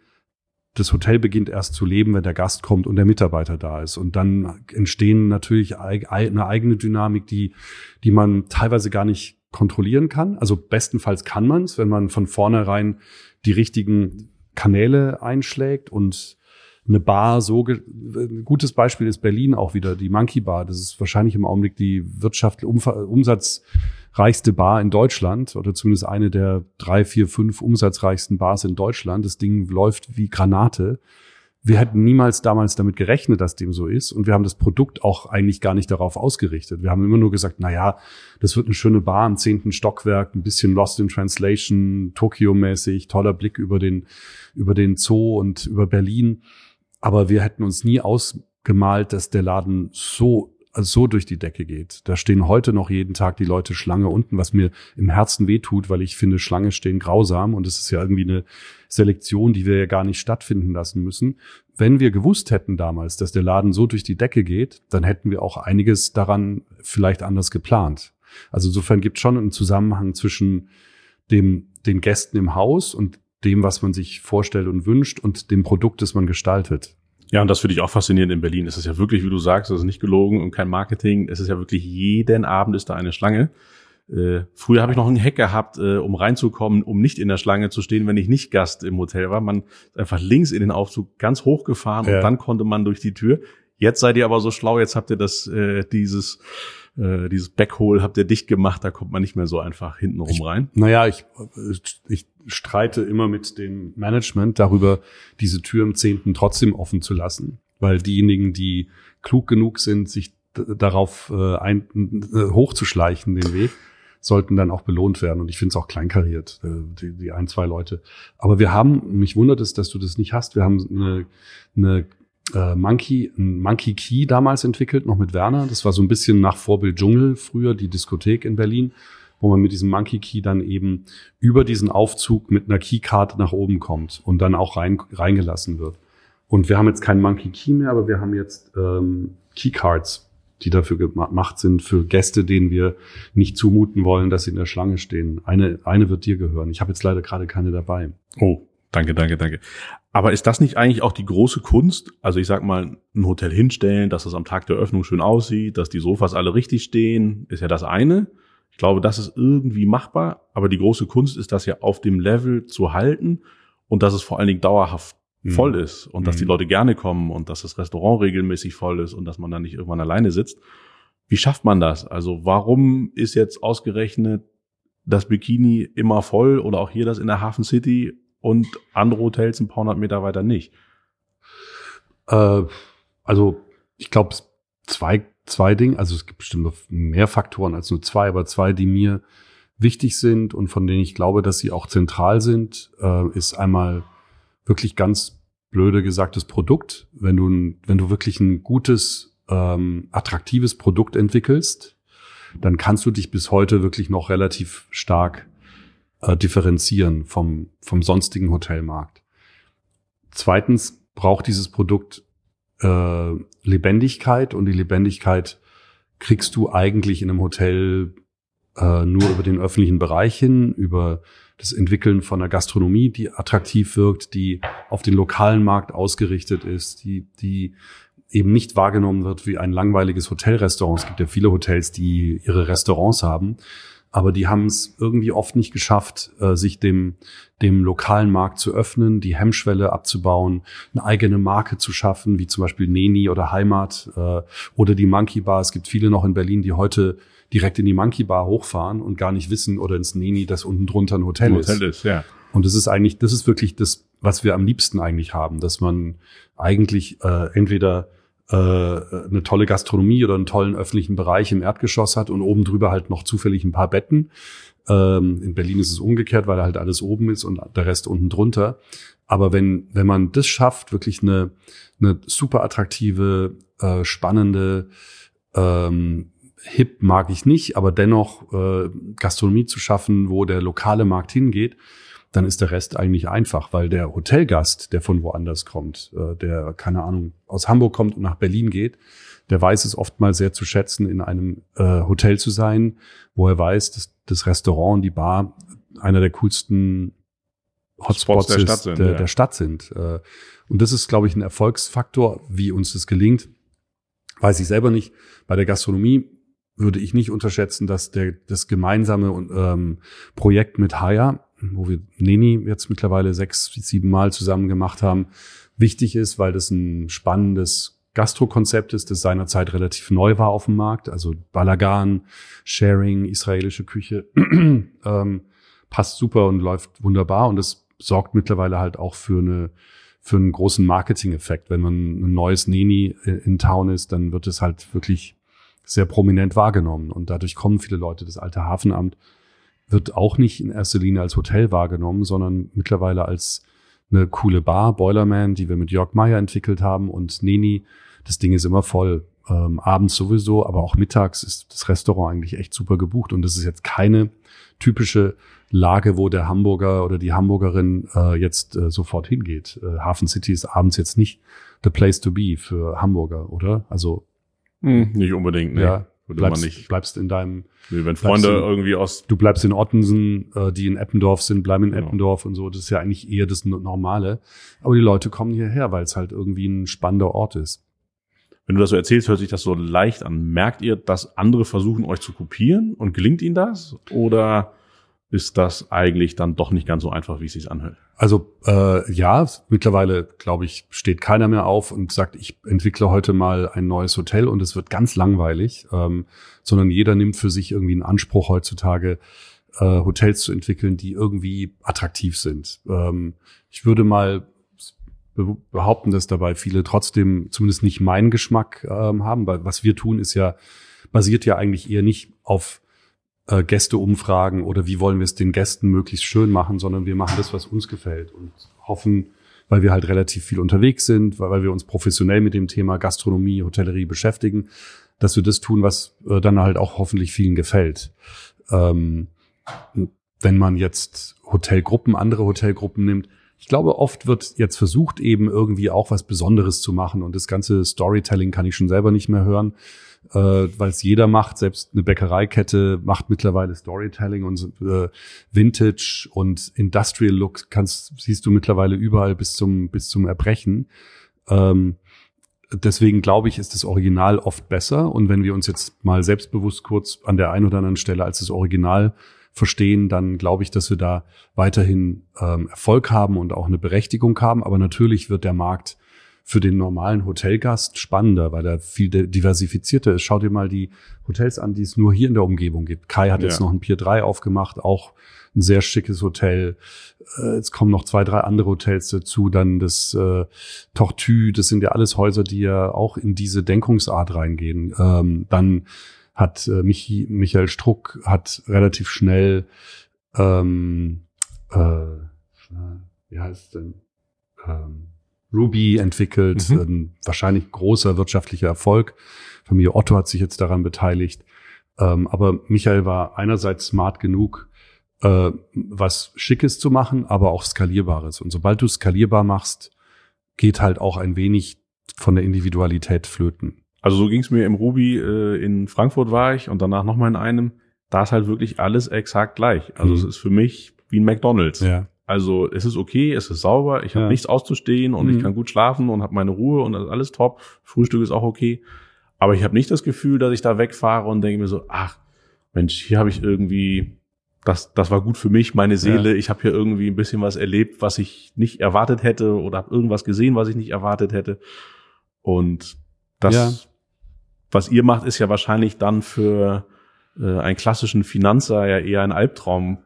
B: das Hotel beginnt erst zu leben, wenn der Gast kommt und der Mitarbeiter da ist. Und dann entstehen natürlich eine eigene Dynamik, die, die man teilweise gar nicht kontrollieren kann. Also bestenfalls kann man es, wenn man von vornherein die richtigen Kanäle einschlägt und eine Bar so, ein gutes Beispiel ist Berlin auch wieder, die Monkey Bar. Das ist wahrscheinlich im Augenblick die Wirtschaft, Umsatz, reichste Bar in Deutschland oder zumindest eine der drei, vier, fünf umsatzreichsten Bars in Deutschland. Das Ding läuft wie Granate. Wir hätten niemals damals damit gerechnet, dass dem so ist. Und wir haben das Produkt auch eigentlich gar nicht darauf ausgerichtet. Wir haben immer nur gesagt, na ja, das wird eine schöne Bar im zehnten Stockwerk, ein bisschen Lost in Translation, Tokio-mäßig, toller Blick über den, über den Zoo und über Berlin. Aber wir hätten uns nie ausgemalt, dass der Laden so so durch die Decke geht. Da stehen heute noch jeden Tag die Leute Schlange unten, was mir im Herzen wehtut, weil ich finde, Schlange stehen grausam und es ist ja irgendwie eine Selektion, die wir ja gar nicht stattfinden lassen müssen. Wenn wir gewusst hätten damals, dass der Laden so durch die Decke geht, dann hätten wir auch einiges daran vielleicht anders geplant. Also insofern gibt es schon einen Zusammenhang zwischen dem, den Gästen im Haus und dem, was man sich vorstellt und wünscht und dem Produkt, das man gestaltet.
A: Ja, und das finde ich auch faszinierend in Berlin. Es ist ja wirklich, wie du sagst, es ist nicht gelogen und kein Marketing. Es ist ja wirklich jeden Abend ist da eine Schlange. Äh, früher habe ich noch einen Hack gehabt, äh, um reinzukommen, um nicht in der Schlange zu stehen, wenn ich nicht Gast im Hotel war. Man ist einfach links in den Aufzug ganz hoch gefahren ja. und dann konnte man durch die Tür. Jetzt seid ihr aber so schlau, jetzt habt ihr das, äh, dieses äh, dieses Backhole habt ihr dicht gemacht, da kommt man nicht mehr so einfach hintenrum rein.
B: naja, ich, ich streite immer mit dem Management darüber, diese Tür im Zehnten trotzdem offen zu lassen, weil diejenigen, die klug genug sind, sich darauf äh, ein, äh, hochzuschleichen, den Weg, sollten dann auch belohnt werden. Und ich finde es auch kleinkariert, äh, die, die ein, zwei Leute. Aber wir haben, mich wundert es, dass du das nicht hast. Wir haben eine, eine äh, Monkey, Monkey Key damals entwickelt, noch mit Werner. Das war so ein bisschen nach Vorbild Dschungel früher, die Diskothek in Berlin, wo man mit diesem Monkey Key dann eben über diesen Aufzug mit einer Keycard nach oben kommt und dann auch rein, reingelassen wird. Und wir haben jetzt keinen Monkey Key mehr, aber wir haben jetzt ähm, Keycards, die dafür gemacht sind für Gäste, denen wir nicht zumuten wollen, dass sie in der Schlange stehen. Eine, eine wird dir gehören. Ich habe jetzt leider gerade keine dabei.
A: Oh, Danke, danke, danke. Aber ist das nicht eigentlich auch die große Kunst? Also ich sag mal, ein Hotel hinstellen, dass es am Tag der Öffnung schön aussieht, dass die Sofas alle richtig stehen, ist ja das eine. Ich glaube, das ist irgendwie machbar, aber die große Kunst ist, das ja auf dem Level zu halten und dass es vor allen Dingen dauerhaft mhm. voll ist und dass die mhm. Leute gerne kommen und dass das Restaurant regelmäßig voll ist und dass man dann nicht irgendwann alleine sitzt. Wie schafft man das? Also warum ist jetzt ausgerechnet das Bikini immer voll oder auch hier das in der Hafen City und andere Hotels ein paar hundert Meter weiter nicht?
B: Äh, also ich glaube, zwei, zwei Dinge, also es gibt bestimmt noch mehr Faktoren als nur zwei, aber zwei, die mir wichtig sind und von denen ich glaube, dass sie auch zentral sind, äh, ist einmal wirklich ganz blöde gesagt das Produkt. Wenn du, wenn du wirklich ein gutes, ähm, attraktives Produkt entwickelst, dann kannst du dich bis heute wirklich noch relativ stark äh, differenzieren vom, vom sonstigen Hotelmarkt. Zweitens braucht dieses Produkt äh, Lebendigkeit und die Lebendigkeit kriegst du eigentlich in einem Hotel äh, nur über den öffentlichen Bereich hin, über das Entwickeln von einer Gastronomie, die attraktiv wirkt, die auf den lokalen Markt ausgerichtet ist, die, die eben nicht wahrgenommen wird wie ein langweiliges Hotelrestaurant. Es gibt ja viele Hotels, die ihre Restaurants haben, aber die haben es irgendwie oft nicht geschafft, äh, sich dem, dem lokalen Markt zu öffnen, die Hemmschwelle abzubauen, eine eigene Marke zu schaffen, wie zum Beispiel Neni oder Heimat äh, oder die Monkey Bar. Es gibt viele noch in Berlin, die heute direkt in die Monkey Bar hochfahren und gar nicht wissen oder ins Neni, dass unten drunter ein Hotel, ein Hotel ist. ist ja. Und das ist eigentlich, das ist wirklich das, was wir am liebsten eigentlich haben, dass man eigentlich äh, entweder eine tolle Gastronomie oder einen tollen öffentlichen Bereich im Erdgeschoss hat und oben drüber halt noch zufällig ein paar Betten. Ähm, in Berlin ist es umgekehrt, weil halt alles oben ist und der Rest unten drunter. Aber wenn, wenn man das schafft, wirklich eine, eine super attraktive, äh, spannende, ähm, hip mag ich nicht, aber dennoch äh, Gastronomie zu schaffen, wo der lokale Markt hingeht, dann ist der Rest eigentlich einfach, weil der Hotelgast, der von woanders kommt, äh, der, keine Ahnung, aus Hamburg kommt und nach Berlin geht, der weiß es oftmals sehr zu schätzen, in einem äh, Hotel zu sein, wo er weiß, dass das Restaurant und die Bar einer der coolsten Hotspots der, Stadt sind, der, ja. der Stadt sind. Äh, und das ist, glaube ich, ein Erfolgsfaktor, wie uns das gelingt. Weiß ich selber nicht. Bei der Gastronomie würde ich nicht unterschätzen, dass der, das gemeinsame ähm, Projekt mit Haya wo wir Neni jetzt mittlerweile sechs, sieben Mal zusammen gemacht haben, wichtig ist, weil das ein spannendes Gastrokonzept ist, das seinerzeit relativ neu war auf dem Markt. Also Balagan, Sharing, israelische Küche, ähm, passt super und läuft wunderbar und es sorgt mittlerweile halt auch für eine für einen großen Marketing-Effekt. Wenn man ein neues Neni in Town ist, dann wird es halt wirklich sehr prominent wahrgenommen und dadurch kommen viele Leute. Das alte Hafenamt wird auch nicht in erster Linie als Hotel wahrgenommen, sondern mittlerweile als eine coole Bar, Boilerman, die wir mit Jörg Meyer entwickelt haben und Neni. Das Ding ist immer voll. Ähm, abends sowieso, aber auch mittags ist das Restaurant eigentlich echt super gebucht und das ist jetzt keine typische Lage, wo der Hamburger oder die Hamburgerin äh, jetzt äh, sofort hingeht. Äh, Hafen City ist abends jetzt nicht the place to be für Hamburger, oder? Also
A: hm, nicht unbedingt. Ne?
B: Ja, würde bleibst, man nicht. Bleibst in deinem.
A: Nee, wenn Freunde in, irgendwie aus.
B: Du bleibst in Ottensen, äh, die in Eppendorf sind, bleiben in genau. Eppendorf und so. Das ist ja eigentlich eher das Normale. Aber die Leute kommen hierher, weil es halt irgendwie ein spannender Ort ist.
A: Wenn du das so erzählst, hört sich das so leicht an. Merkt ihr, dass andere versuchen, euch zu kopieren und gelingt ihnen das? Oder ist das eigentlich dann doch nicht ganz so einfach, wie es sich anhört.
B: Also äh, ja, mittlerweile glaube ich steht keiner mehr auf und sagt, ich entwickle heute mal ein neues Hotel und es wird ganz langweilig, ähm, sondern jeder nimmt für sich irgendwie einen Anspruch heutzutage äh, Hotels zu entwickeln, die irgendwie attraktiv sind. Ähm, ich würde mal behaupten, dass dabei viele trotzdem zumindest nicht meinen Geschmack ähm, haben, weil was wir tun ist ja basiert ja eigentlich eher nicht auf äh, Gäste umfragen oder wie wollen wir es den Gästen möglichst schön machen, sondern wir machen das, was uns gefällt und hoffen, weil wir halt relativ viel unterwegs sind, weil wir uns professionell mit dem Thema Gastronomie, Hotellerie beschäftigen, dass wir das tun, was äh, dann halt auch hoffentlich vielen gefällt. Ähm, wenn man jetzt Hotelgruppen, andere Hotelgruppen nimmt, ich glaube, oft wird jetzt versucht, eben irgendwie auch was Besonderes zu machen und das ganze Storytelling kann ich schon selber nicht mehr hören äh, weil es jeder macht. Selbst eine Bäckereikette macht mittlerweile Storytelling und äh, Vintage und Industrial Look kannst siehst du mittlerweile überall bis zum bis zum Erbrechen. Ähm, deswegen glaube ich, ist das Original oft besser. Und wenn wir uns jetzt mal selbstbewusst kurz an der einen oder anderen Stelle als das Original verstehen, dann glaube ich, dass wir da weiterhin ähm, Erfolg haben und auch eine Berechtigung haben. Aber natürlich wird der Markt für den normalen Hotelgast spannender, weil er viel diversifizierter ist. Schau dir mal die Hotels an, die es nur hier in der Umgebung gibt. Kai hat ja. jetzt noch ein Pier 3 aufgemacht, auch ein sehr schickes Hotel. Äh, jetzt kommen noch zwei, drei andere Hotels dazu, dann das äh, Tortue, das sind ja alles Häuser, die ja auch in diese Denkungsart reingehen. Ähm, dann hat äh, Michi, Michael Struck hat relativ schnell ähm, äh, wie heißt denn ähm, Ruby entwickelt, mhm. ein wahrscheinlich großer wirtschaftlicher Erfolg. Familie Otto hat sich jetzt daran beteiligt. Ähm, aber Michael war einerseits smart genug, äh, was Schickes zu machen, aber auch Skalierbares. Und sobald du skalierbar machst, geht halt auch ein wenig von der Individualität flöten.
A: Also so ging es mir im Ruby, äh, in Frankfurt war ich und danach nochmal in einem. Da ist halt wirklich alles exakt gleich. Also mhm. es ist für mich wie ein McDonalds. Ja. Also es ist okay, es ist sauber, ich habe ja. nichts auszustehen und mhm. ich kann gut schlafen und habe meine Ruhe und alles top. Frühstück ist auch okay. Aber ich habe nicht das Gefühl, dass ich da wegfahre und denke mir so, ach Mensch, hier habe ich irgendwie, das, das war gut für mich, meine Seele. Ja. Ich habe hier irgendwie ein bisschen was erlebt, was ich nicht erwartet hätte oder habe irgendwas gesehen, was ich nicht erwartet hätte. Und das, ja. was ihr macht, ist ja wahrscheinlich dann für äh, einen klassischen Finanzer ja eher ein Albtraum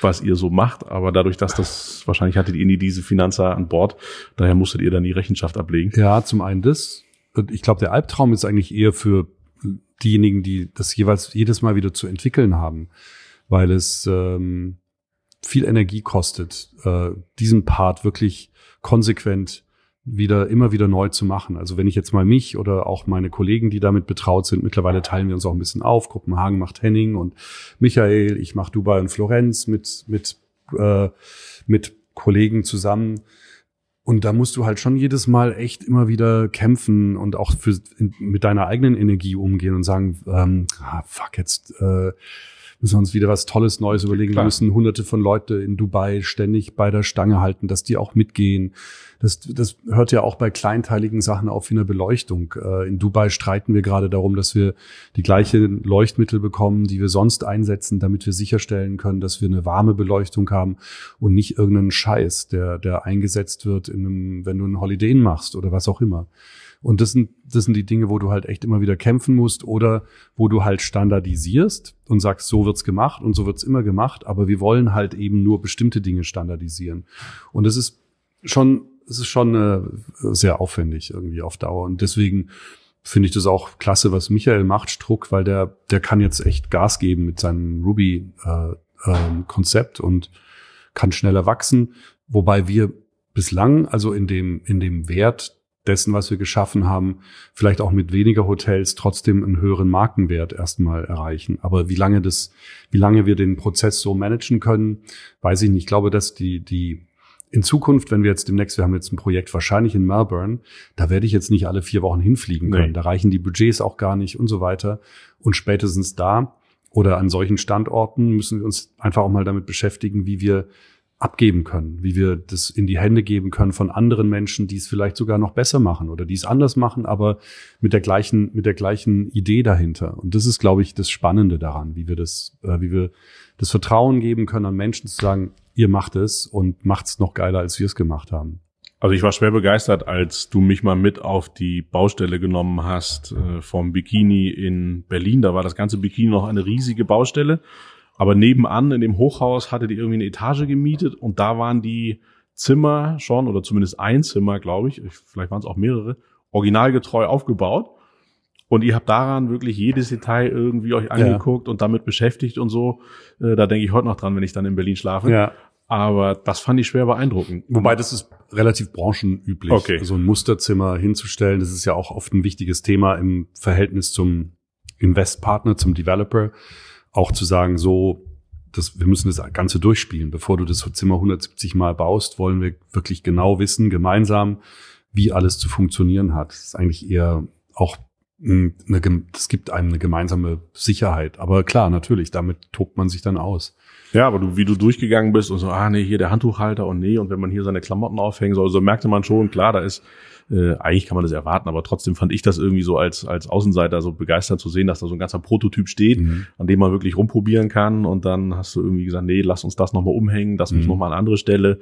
A: was ihr so macht, aber dadurch, dass das wahrscheinlich hattet ihr nie diese Finanzer an Bord, daher musstet ihr dann die Rechenschaft ablegen.
B: Ja, zum einen das. Ich glaube, der Albtraum ist eigentlich eher für diejenigen, die das jeweils jedes Mal wieder zu entwickeln haben, weil es ähm, viel Energie kostet, äh, diesen Part wirklich konsequent wieder immer wieder neu zu machen. Also wenn ich jetzt mal mich oder auch meine Kollegen, die damit betraut sind, mittlerweile teilen wir uns auch ein bisschen auf. Kopenhagen macht Henning und Michael, ich mache Dubai und Florenz mit mit äh, mit Kollegen zusammen. Und da musst du halt schon jedes Mal echt immer wieder kämpfen und auch für, in, mit deiner eigenen Energie umgehen und sagen, ähm, ah, fuck, jetzt äh, müssen wir uns wieder was Tolles Neues überlegen. Klar. Wir müssen hunderte von Leute in Dubai ständig bei der Stange halten, dass die auch mitgehen. Das, das hört ja auch bei kleinteiligen Sachen auf wie eine Beleuchtung. Äh, in Dubai streiten wir gerade darum, dass wir die gleiche Leuchtmittel bekommen, die wir sonst einsetzen, damit wir sicherstellen können, dass wir eine warme Beleuchtung haben und nicht irgendeinen Scheiß, der, der eingesetzt wird, in einem, wenn du einen Holiday machst oder was auch immer. Und das sind, das sind die Dinge, wo du halt echt immer wieder kämpfen musst oder wo du halt standardisierst und sagst, so wird's gemacht und so wird's immer gemacht, aber wir wollen halt eben nur bestimmte Dinge standardisieren. Und das ist schon, es ist schon äh, sehr aufwendig irgendwie auf Dauer. Und deswegen finde ich das auch klasse, was Michael macht, Struck, weil der, der kann jetzt echt Gas geben mit seinem Ruby-Konzept äh, äh, und kann schneller wachsen. Wobei wir bislang, also in dem, in dem Wert, dessen, was wir geschaffen haben, vielleicht auch mit weniger Hotels trotzdem einen höheren Markenwert erstmal erreichen. Aber wie lange das, wie lange wir den Prozess so managen können, weiß ich nicht. Ich glaube, dass die, die in Zukunft, wenn wir jetzt demnächst, wir haben jetzt ein Projekt wahrscheinlich in Melbourne, da werde ich jetzt nicht alle vier Wochen hinfliegen können. Nee. Da reichen die Budgets auch gar nicht und so weiter. Und spätestens da oder an solchen Standorten müssen wir uns einfach auch mal damit beschäftigen, wie wir abgeben können, wie wir das in die Hände geben können von anderen Menschen, die es vielleicht sogar noch besser machen oder die es anders machen, aber mit der gleichen mit der gleichen Idee dahinter. Und das ist, glaube ich, das Spannende daran, wie wir das, äh, wie wir das Vertrauen geben können an Menschen zu sagen, ihr macht es und macht's noch geiler, als wir es gemacht haben.
A: Also ich war schwer begeistert, als du mich mal mit auf die Baustelle genommen hast äh, vom Bikini in Berlin. Da war das ganze Bikini noch eine riesige Baustelle aber nebenan in dem Hochhaus hatte die irgendwie eine Etage gemietet und da waren die Zimmer schon, oder zumindest ein Zimmer, glaube ich, vielleicht waren es auch mehrere, originalgetreu aufgebaut. Und ihr habt daran wirklich jedes Detail irgendwie euch angeguckt ja. und damit beschäftigt und so. Äh, da denke ich heute noch dran, wenn ich dann in Berlin schlafe. Ja. Aber das fand ich schwer beeindruckend.
B: Wobei das ist relativ branchenüblich, okay. so ein Musterzimmer hinzustellen. Das ist ja auch oft ein wichtiges Thema im Verhältnis zum Investpartner, zum Developer auch zu sagen, so, das, wir müssen das Ganze durchspielen. Bevor du das Zimmer 170 Mal baust, wollen wir wirklich genau wissen, gemeinsam, wie alles zu funktionieren hat. Das ist eigentlich eher auch eine, das gibt einem eine gemeinsame Sicherheit. Aber klar, natürlich, damit tobt man sich dann aus.
A: Ja, aber du, wie du durchgegangen bist und so, ah nee, hier der Handtuchhalter und nee, und wenn man hier seine Klamotten aufhängen soll, so merkte man schon, klar, da ist, äh, eigentlich kann man das erwarten, aber trotzdem fand ich das irgendwie so als, als Außenseiter so begeistert zu sehen, dass da so ein ganzer Prototyp steht, mhm. an dem man wirklich rumprobieren kann und dann hast du irgendwie gesagt, nee, lass uns das nochmal umhängen, das mhm. muss nochmal an andere Stelle.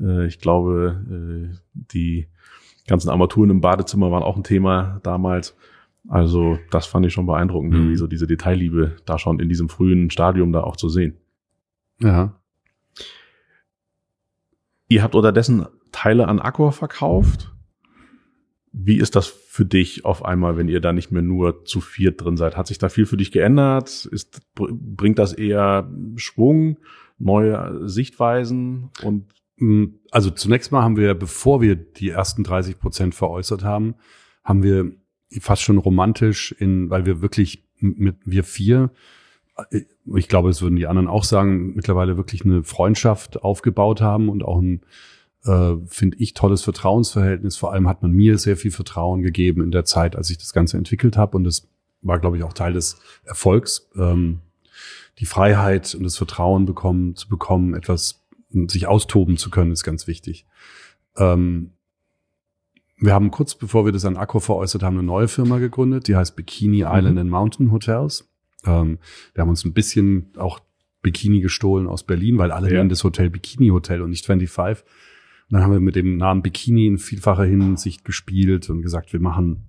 A: Äh, ich glaube, äh, die ganzen Armaturen im Badezimmer waren auch ein Thema damals. Also das fand ich schon beeindruckend, mhm. irgendwie so diese Detailliebe da schon in diesem frühen Stadium da auch zu sehen.
B: Ja.
A: Ihr habt unterdessen Teile an Accor verkauft. Wie ist das für dich auf einmal, wenn ihr da nicht mehr nur zu viert drin seid? Hat sich da viel für dich geändert? Ist, bringt das eher Schwung, neue Sichtweisen und
B: mm, also zunächst mal haben wir, bevor wir die ersten 30 Prozent veräußert haben, haben wir fast schon romantisch in, weil wir wirklich mit wir vier ich glaube, es würden die anderen auch sagen, mittlerweile wirklich eine Freundschaft aufgebaut haben und auch ein, äh, finde ich, tolles Vertrauensverhältnis. Vor allem hat man mir sehr viel Vertrauen gegeben in der Zeit, als ich das Ganze entwickelt habe. Und das war, glaube ich, auch Teil des Erfolgs. Ähm, die Freiheit und das Vertrauen bekommen, zu bekommen, etwas sich austoben zu können, ist ganz wichtig. Ähm, wir haben kurz bevor wir das an Akku veräußert haben, eine neue Firma gegründet, die heißt Bikini Island mhm. and Mountain Hotels. Ähm, wir haben uns ein bisschen auch Bikini gestohlen aus Berlin, weil alle ja. nennen das Hotel Bikini Hotel und nicht 25. Dann haben wir mit dem Namen Bikini in vielfacher Hinsicht gespielt und gesagt, wir machen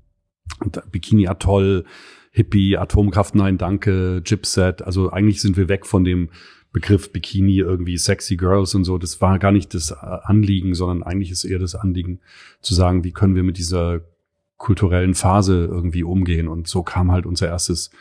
B: Bikini Atoll, Hippie, Atomkraft Nein Danke, Gypset. Also eigentlich sind wir weg von dem Begriff Bikini irgendwie sexy Girls und so. Das war gar nicht das Anliegen, sondern eigentlich ist eher das Anliegen zu sagen, wie können wir mit dieser kulturellen Phase irgendwie umgehen. Und so kam halt unser erstes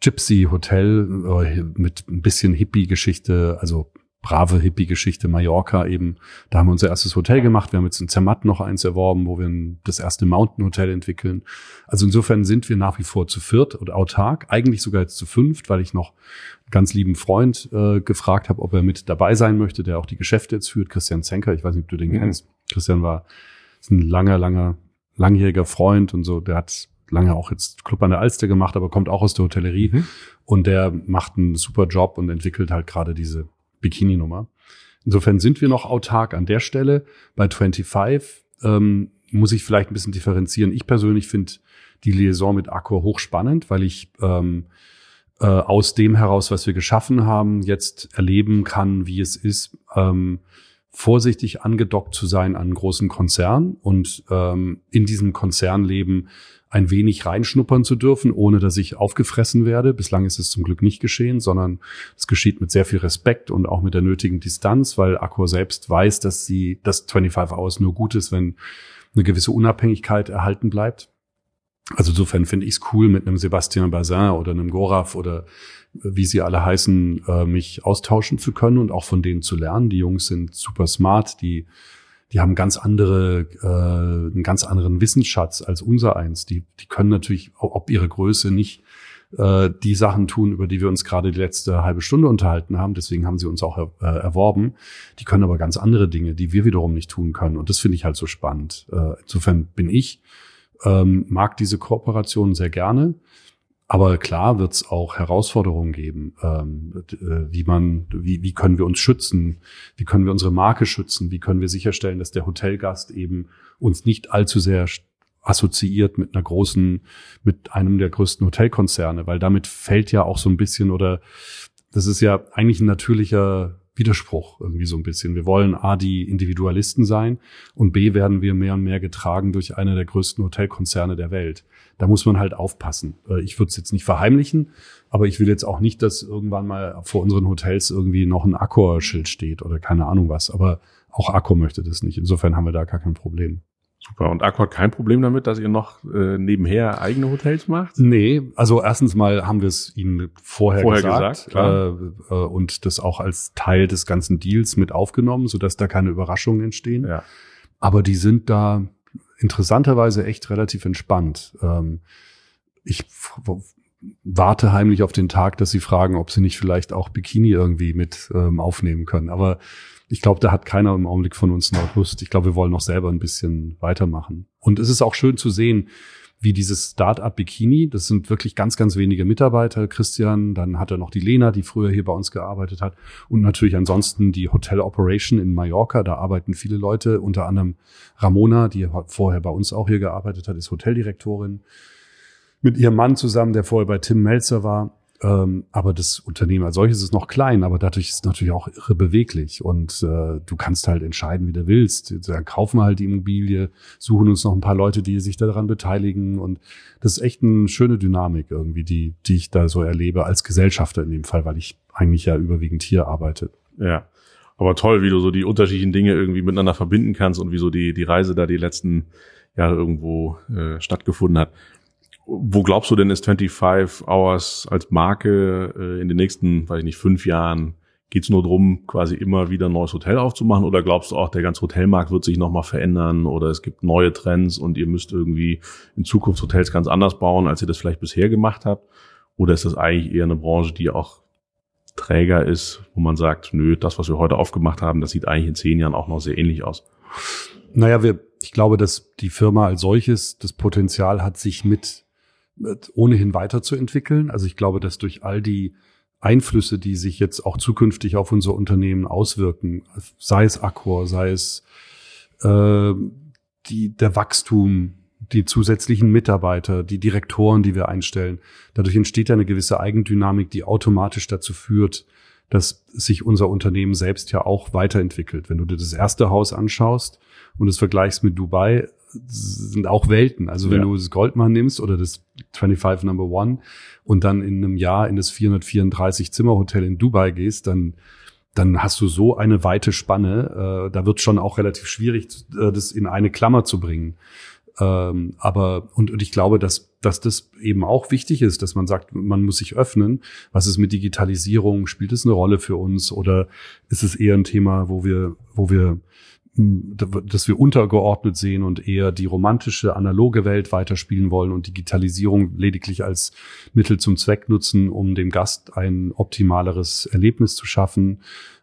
B: Gypsy Hotel äh, mit ein bisschen Hippie-Geschichte, also brave Hippie-Geschichte Mallorca eben. Da haben wir unser erstes Hotel gemacht. Wir haben jetzt in Zermatt noch eins erworben, wo wir das erste Mountain Hotel entwickeln. Also insofern sind wir nach wie vor zu viert und autark. Eigentlich sogar jetzt zu fünft, weil ich noch einen ganz lieben Freund äh, gefragt habe, ob er mit dabei sein möchte, der auch die Geschäfte jetzt führt. Christian Zenker, ich weiß nicht, ob du den mhm. kennst. Christian war ein langer, langer, langjähriger Freund und so. Der hat lange auch jetzt Club an der Alster gemacht, aber kommt auch aus der Hotellerie. Mhm. Und der macht einen super Job und entwickelt halt gerade diese Bikini-Nummer. Insofern sind wir noch autark an der Stelle. Bei 25 ähm, muss ich vielleicht ein bisschen differenzieren. Ich persönlich finde die Liaison mit Accor hochspannend, weil ich ähm, äh, aus dem heraus, was wir geschaffen haben, jetzt erleben kann, wie es ist, ähm, vorsichtig angedockt zu sein an einen großen Konzern und ähm, in diesem Konzernleben ein wenig reinschnuppern zu dürfen, ohne dass ich aufgefressen werde. Bislang ist es zum Glück nicht geschehen, sondern es geschieht mit sehr viel Respekt und auch mit der nötigen Distanz, weil Accor selbst weiß, dass sie, dass 25 Hours nur gut ist, wenn eine gewisse Unabhängigkeit erhalten bleibt. Also insofern finde ich es cool, mit einem Sebastian Bazin oder einem Goraf oder wie sie alle heißen, äh, mich austauschen zu können und auch von denen zu lernen. Die Jungs sind super smart, die die haben ganz andere, äh, einen ganz anderen Wissensschatz als unser eins. Die, die können natürlich, ob ihre Größe nicht äh, die Sachen tun, über die wir uns gerade die letzte halbe Stunde unterhalten haben. Deswegen haben sie uns auch äh, erworben. Die können aber ganz andere Dinge, die wir wiederum nicht tun können. Und das finde ich halt so spannend. Äh, insofern bin ich, ähm, mag diese Kooperation sehr gerne. Aber klar wird es auch Herausforderungen geben, ähm, äh, wie man, wie, wie können wir uns schützen, wie können wir unsere Marke schützen, wie können wir sicherstellen, dass der Hotelgast eben uns nicht allzu sehr assoziiert mit einer großen, mit einem der größten Hotelkonzerne, weil damit fällt ja auch so ein bisschen oder das ist ja eigentlich ein natürlicher Widerspruch irgendwie so ein bisschen. Wir wollen A, die Individualisten sein und B, werden wir mehr und mehr getragen durch einer der größten Hotelkonzerne der Welt. Da muss man halt aufpassen. Äh, ich würde es jetzt nicht verheimlichen, aber ich will jetzt auch nicht, dass irgendwann mal vor unseren Hotels irgendwie noch ein Accor-Schild steht oder keine Ahnung was. Aber auch Accor möchte das nicht. Insofern haben wir da gar kein Problem.
A: Super. Und hat kein Problem damit, dass ihr noch äh, nebenher eigene Hotels macht?
B: Nee, also erstens mal haben wir es ihnen vorher, vorher gesagt, gesagt äh, äh, und das auch als Teil des ganzen Deals mit aufgenommen, sodass da keine Überraschungen entstehen. Ja. Aber die sind da interessanterweise echt relativ entspannt. Ähm, ich warte heimlich auf den Tag, dass sie fragen, ob sie nicht vielleicht auch Bikini irgendwie mit ähm, aufnehmen können. Aber ich glaube, da hat keiner im Augenblick von uns noch Lust. Ich glaube, wir wollen noch selber ein bisschen weitermachen. Und es ist auch schön zu sehen, wie dieses Start-up Bikini. Das sind wirklich ganz, ganz wenige Mitarbeiter. Christian, dann hat er noch die Lena, die früher hier bei uns gearbeitet hat. Und natürlich ansonsten die Hotel Operation in Mallorca. Da arbeiten viele Leute, unter anderem Ramona, die vorher bei uns auch hier gearbeitet hat, ist Hoteldirektorin. Mit ihrem Mann zusammen, der vorher bei Tim Melzer war. Ähm, aber das Unternehmen als solches ist noch klein, aber dadurch ist es natürlich auch irre beweglich und äh, du kannst halt entscheiden, wie du willst. Dann kaufen wir halt die Immobilie, suchen uns noch ein paar Leute, die sich daran beteiligen und das ist echt eine schöne Dynamik irgendwie, die, die ich da so erlebe als Gesellschafter in dem Fall, weil ich eigentlich ja überwiegend hier arbeite.
A: Ja. Aber toll, wie du so die unterschiedlichen Dinge irgendwie miteinander verbinden kannst und wie so die, die Reise da die letzten Jahre irgendwo äh, stattgefunden hat. Wo glaubst du denn, ist 25 Hours als Marke äh, in den nächsten, weiß ich nicht, fünf Jahren? Geht es nur drum, quasi immer wieder ein neues Hotel aufzumachen? Oder glaubst du auch, der ganze Hotelmarkt wird sich nochmal verändern? Oder es gibt neue Trends und ihr müsst irgendwie in Zukunft Hotels ganz anders bauen, als ihr das vielleicht bisher gemacht habt? Oder ist das eigentlich eher eine Branche, die auch Träger ist, wo man sagt, nö, das, was wir heute aufgemacht haben, das sieht eigentlich in zehn Jahren auch noch sehr ähnlich aus?
B: Naja, wir, ich glaube, dass die Firma als solches das Potenzial hat, sich mit ohnehin weiterzuentwickeln. Also ich glaube, dass durch all die Einflüsse, die sich jetzt auch zukünftig auf unser Unternehmen auswirken, sei es Accor, sei es äh, die, der Wachstum, die zusätzlichen Mitarbeiter, die Direktoren, die wir einstellen. Dadurch entsteht ja eine gewisse Eigendynamik, die automatisch dazu führt, dass sich unser Unternehmen selbst ja auch weiterentwickelt. Wenn du dir das erste Haus anschaust und es vergleichst mit Dubai, sind auch Welten. Also wenn ja. du das Goldman nimmst oder das 25 Number One und dann in einem Jahr in das 434 Zimmerhotel in Dubai gehst, dann dann hast du so eine weite Spanne. Äh, da wird schon auch relativ schwierig, äh, das in eine Klammer zu bringen. Ähm, aber und, und ich glaube, dass dass das eben auch wichtig ist, dass man sagt, man muss sich öffnen. Was ist mit Digitalisierung? Spielt es eine Rolle für uns oder ist es eher ein Thema, wo wir wo wir dass wir untergeordnet sehen und eher die romantische analoge Welt weiterspielen wollen und Digitalisierung lediglich als Mittel zum Zweck nutzen, um dem Gast ein optimaleres Erlebnis zu schaffen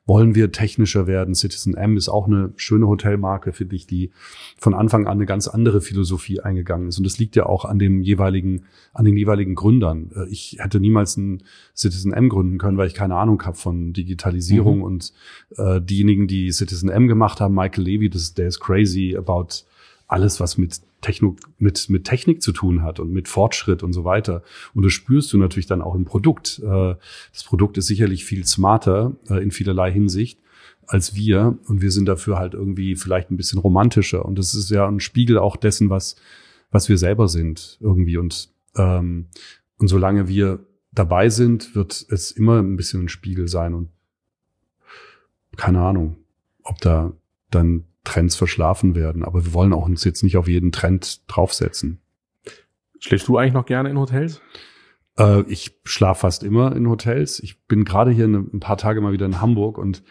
B: wollen wir technischer werden. Citizen M ist auch eine schöne Hotelmarke, finde ich, die von Anfang an eine ganz andere Philosophie eingegangen ist. Und das liegt ja auch an dem jeweiligen, an den jeweiligen Gründern. Äh, ich hätte niemals ein Citizen M gründen können, weil ich keine Ahnung habe von Digitalisierung mhm. und äh, diejenigen, die Citizen M gemacht haben, Michael Levy, das, der ist crazy about alles, was mit Techno, mit, mit Technik zu tun hat und mit Fortschritt und so weiter. Und das spürst du natürlich dann auch im Produkt. Äh, das Produkt ist sicherlich viel smarter äh, in vielerlei Hinsicht als wir. Und wir sind dafür halt irgendwie vielleicht ein bisschen romantischer. Und das ist ja ein Spiegel auch dessen, was, was wir selber sind irgendwie. Und, ähm, und solange wir dabei sind, wird es immer ein bisschen ein Spiegel sein. Und keine Ahnung, ob da dann Trends verschlafen werden. Aber wir wollen auch uns jetzt nicht auf jeden Trend draufsetzen.
A: Schläfst du eigentlich noch gerne in Hotels?
B: Äh, ich schlafe fast immer in Hotels. Ich bin gerade hier ein paar Tage mal wieder in Hamburg und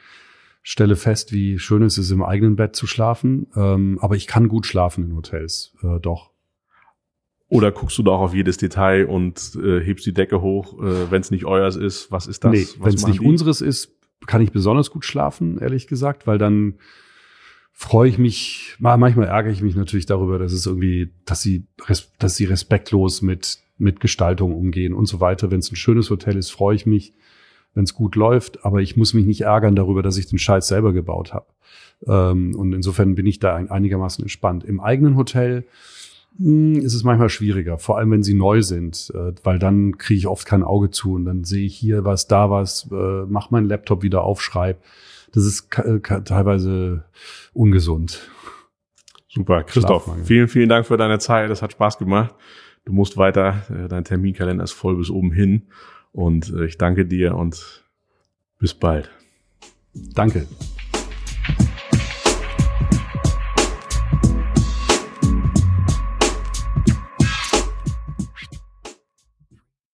B: stelle fest, wie schön es ist, im eigenen Bett zu schlafen. Ähm, aber ich kann gut schlafen in Hotels, äh, doch.
A: Oder guckst du da auch auf jedes Detail und äh, hebst die Decke hoch, äh, wenn es nicht euers ist? Was ist das? Nee,
B: wenn es nicht die? unseres ist, kann ich besonders gut schlafen, ehrlich gesagt, weil dann freue ich mich, manchmal ärgere ich mich natürlich darüber, dass es irgendwie, dass sie, dass sie respektlos mit, mit Gestaltung umgehen und so weiter. Wenn es ein schönes Hotel ist, freue ich mich, wenn es gut läuft, aber ich muss mich nicht ärgern darüber, dass ich den Scheiß selber gebaut habe. Ähm, und insofern bin ich da einigermaßen entspannt. Im eigenen Hotel mh, hm, ist es manchmal schwieriger, vor allem wenn sie neu sind, äh, weil dann kriege ich oft kein Auge zu und dann sehe ich hier was, da was, äh, mach meinen Laptop wieder auf, schreib das ist teilweise ungesund.
A: Super, Christoph, vielen, vielen Dank für deine Zeit. Das hat Spaß gemacht. Du musst weiter, äh, dein Terminkalender ist voll bis oben hin. Und äh, ich danke dir und bis bald.
B: Danke.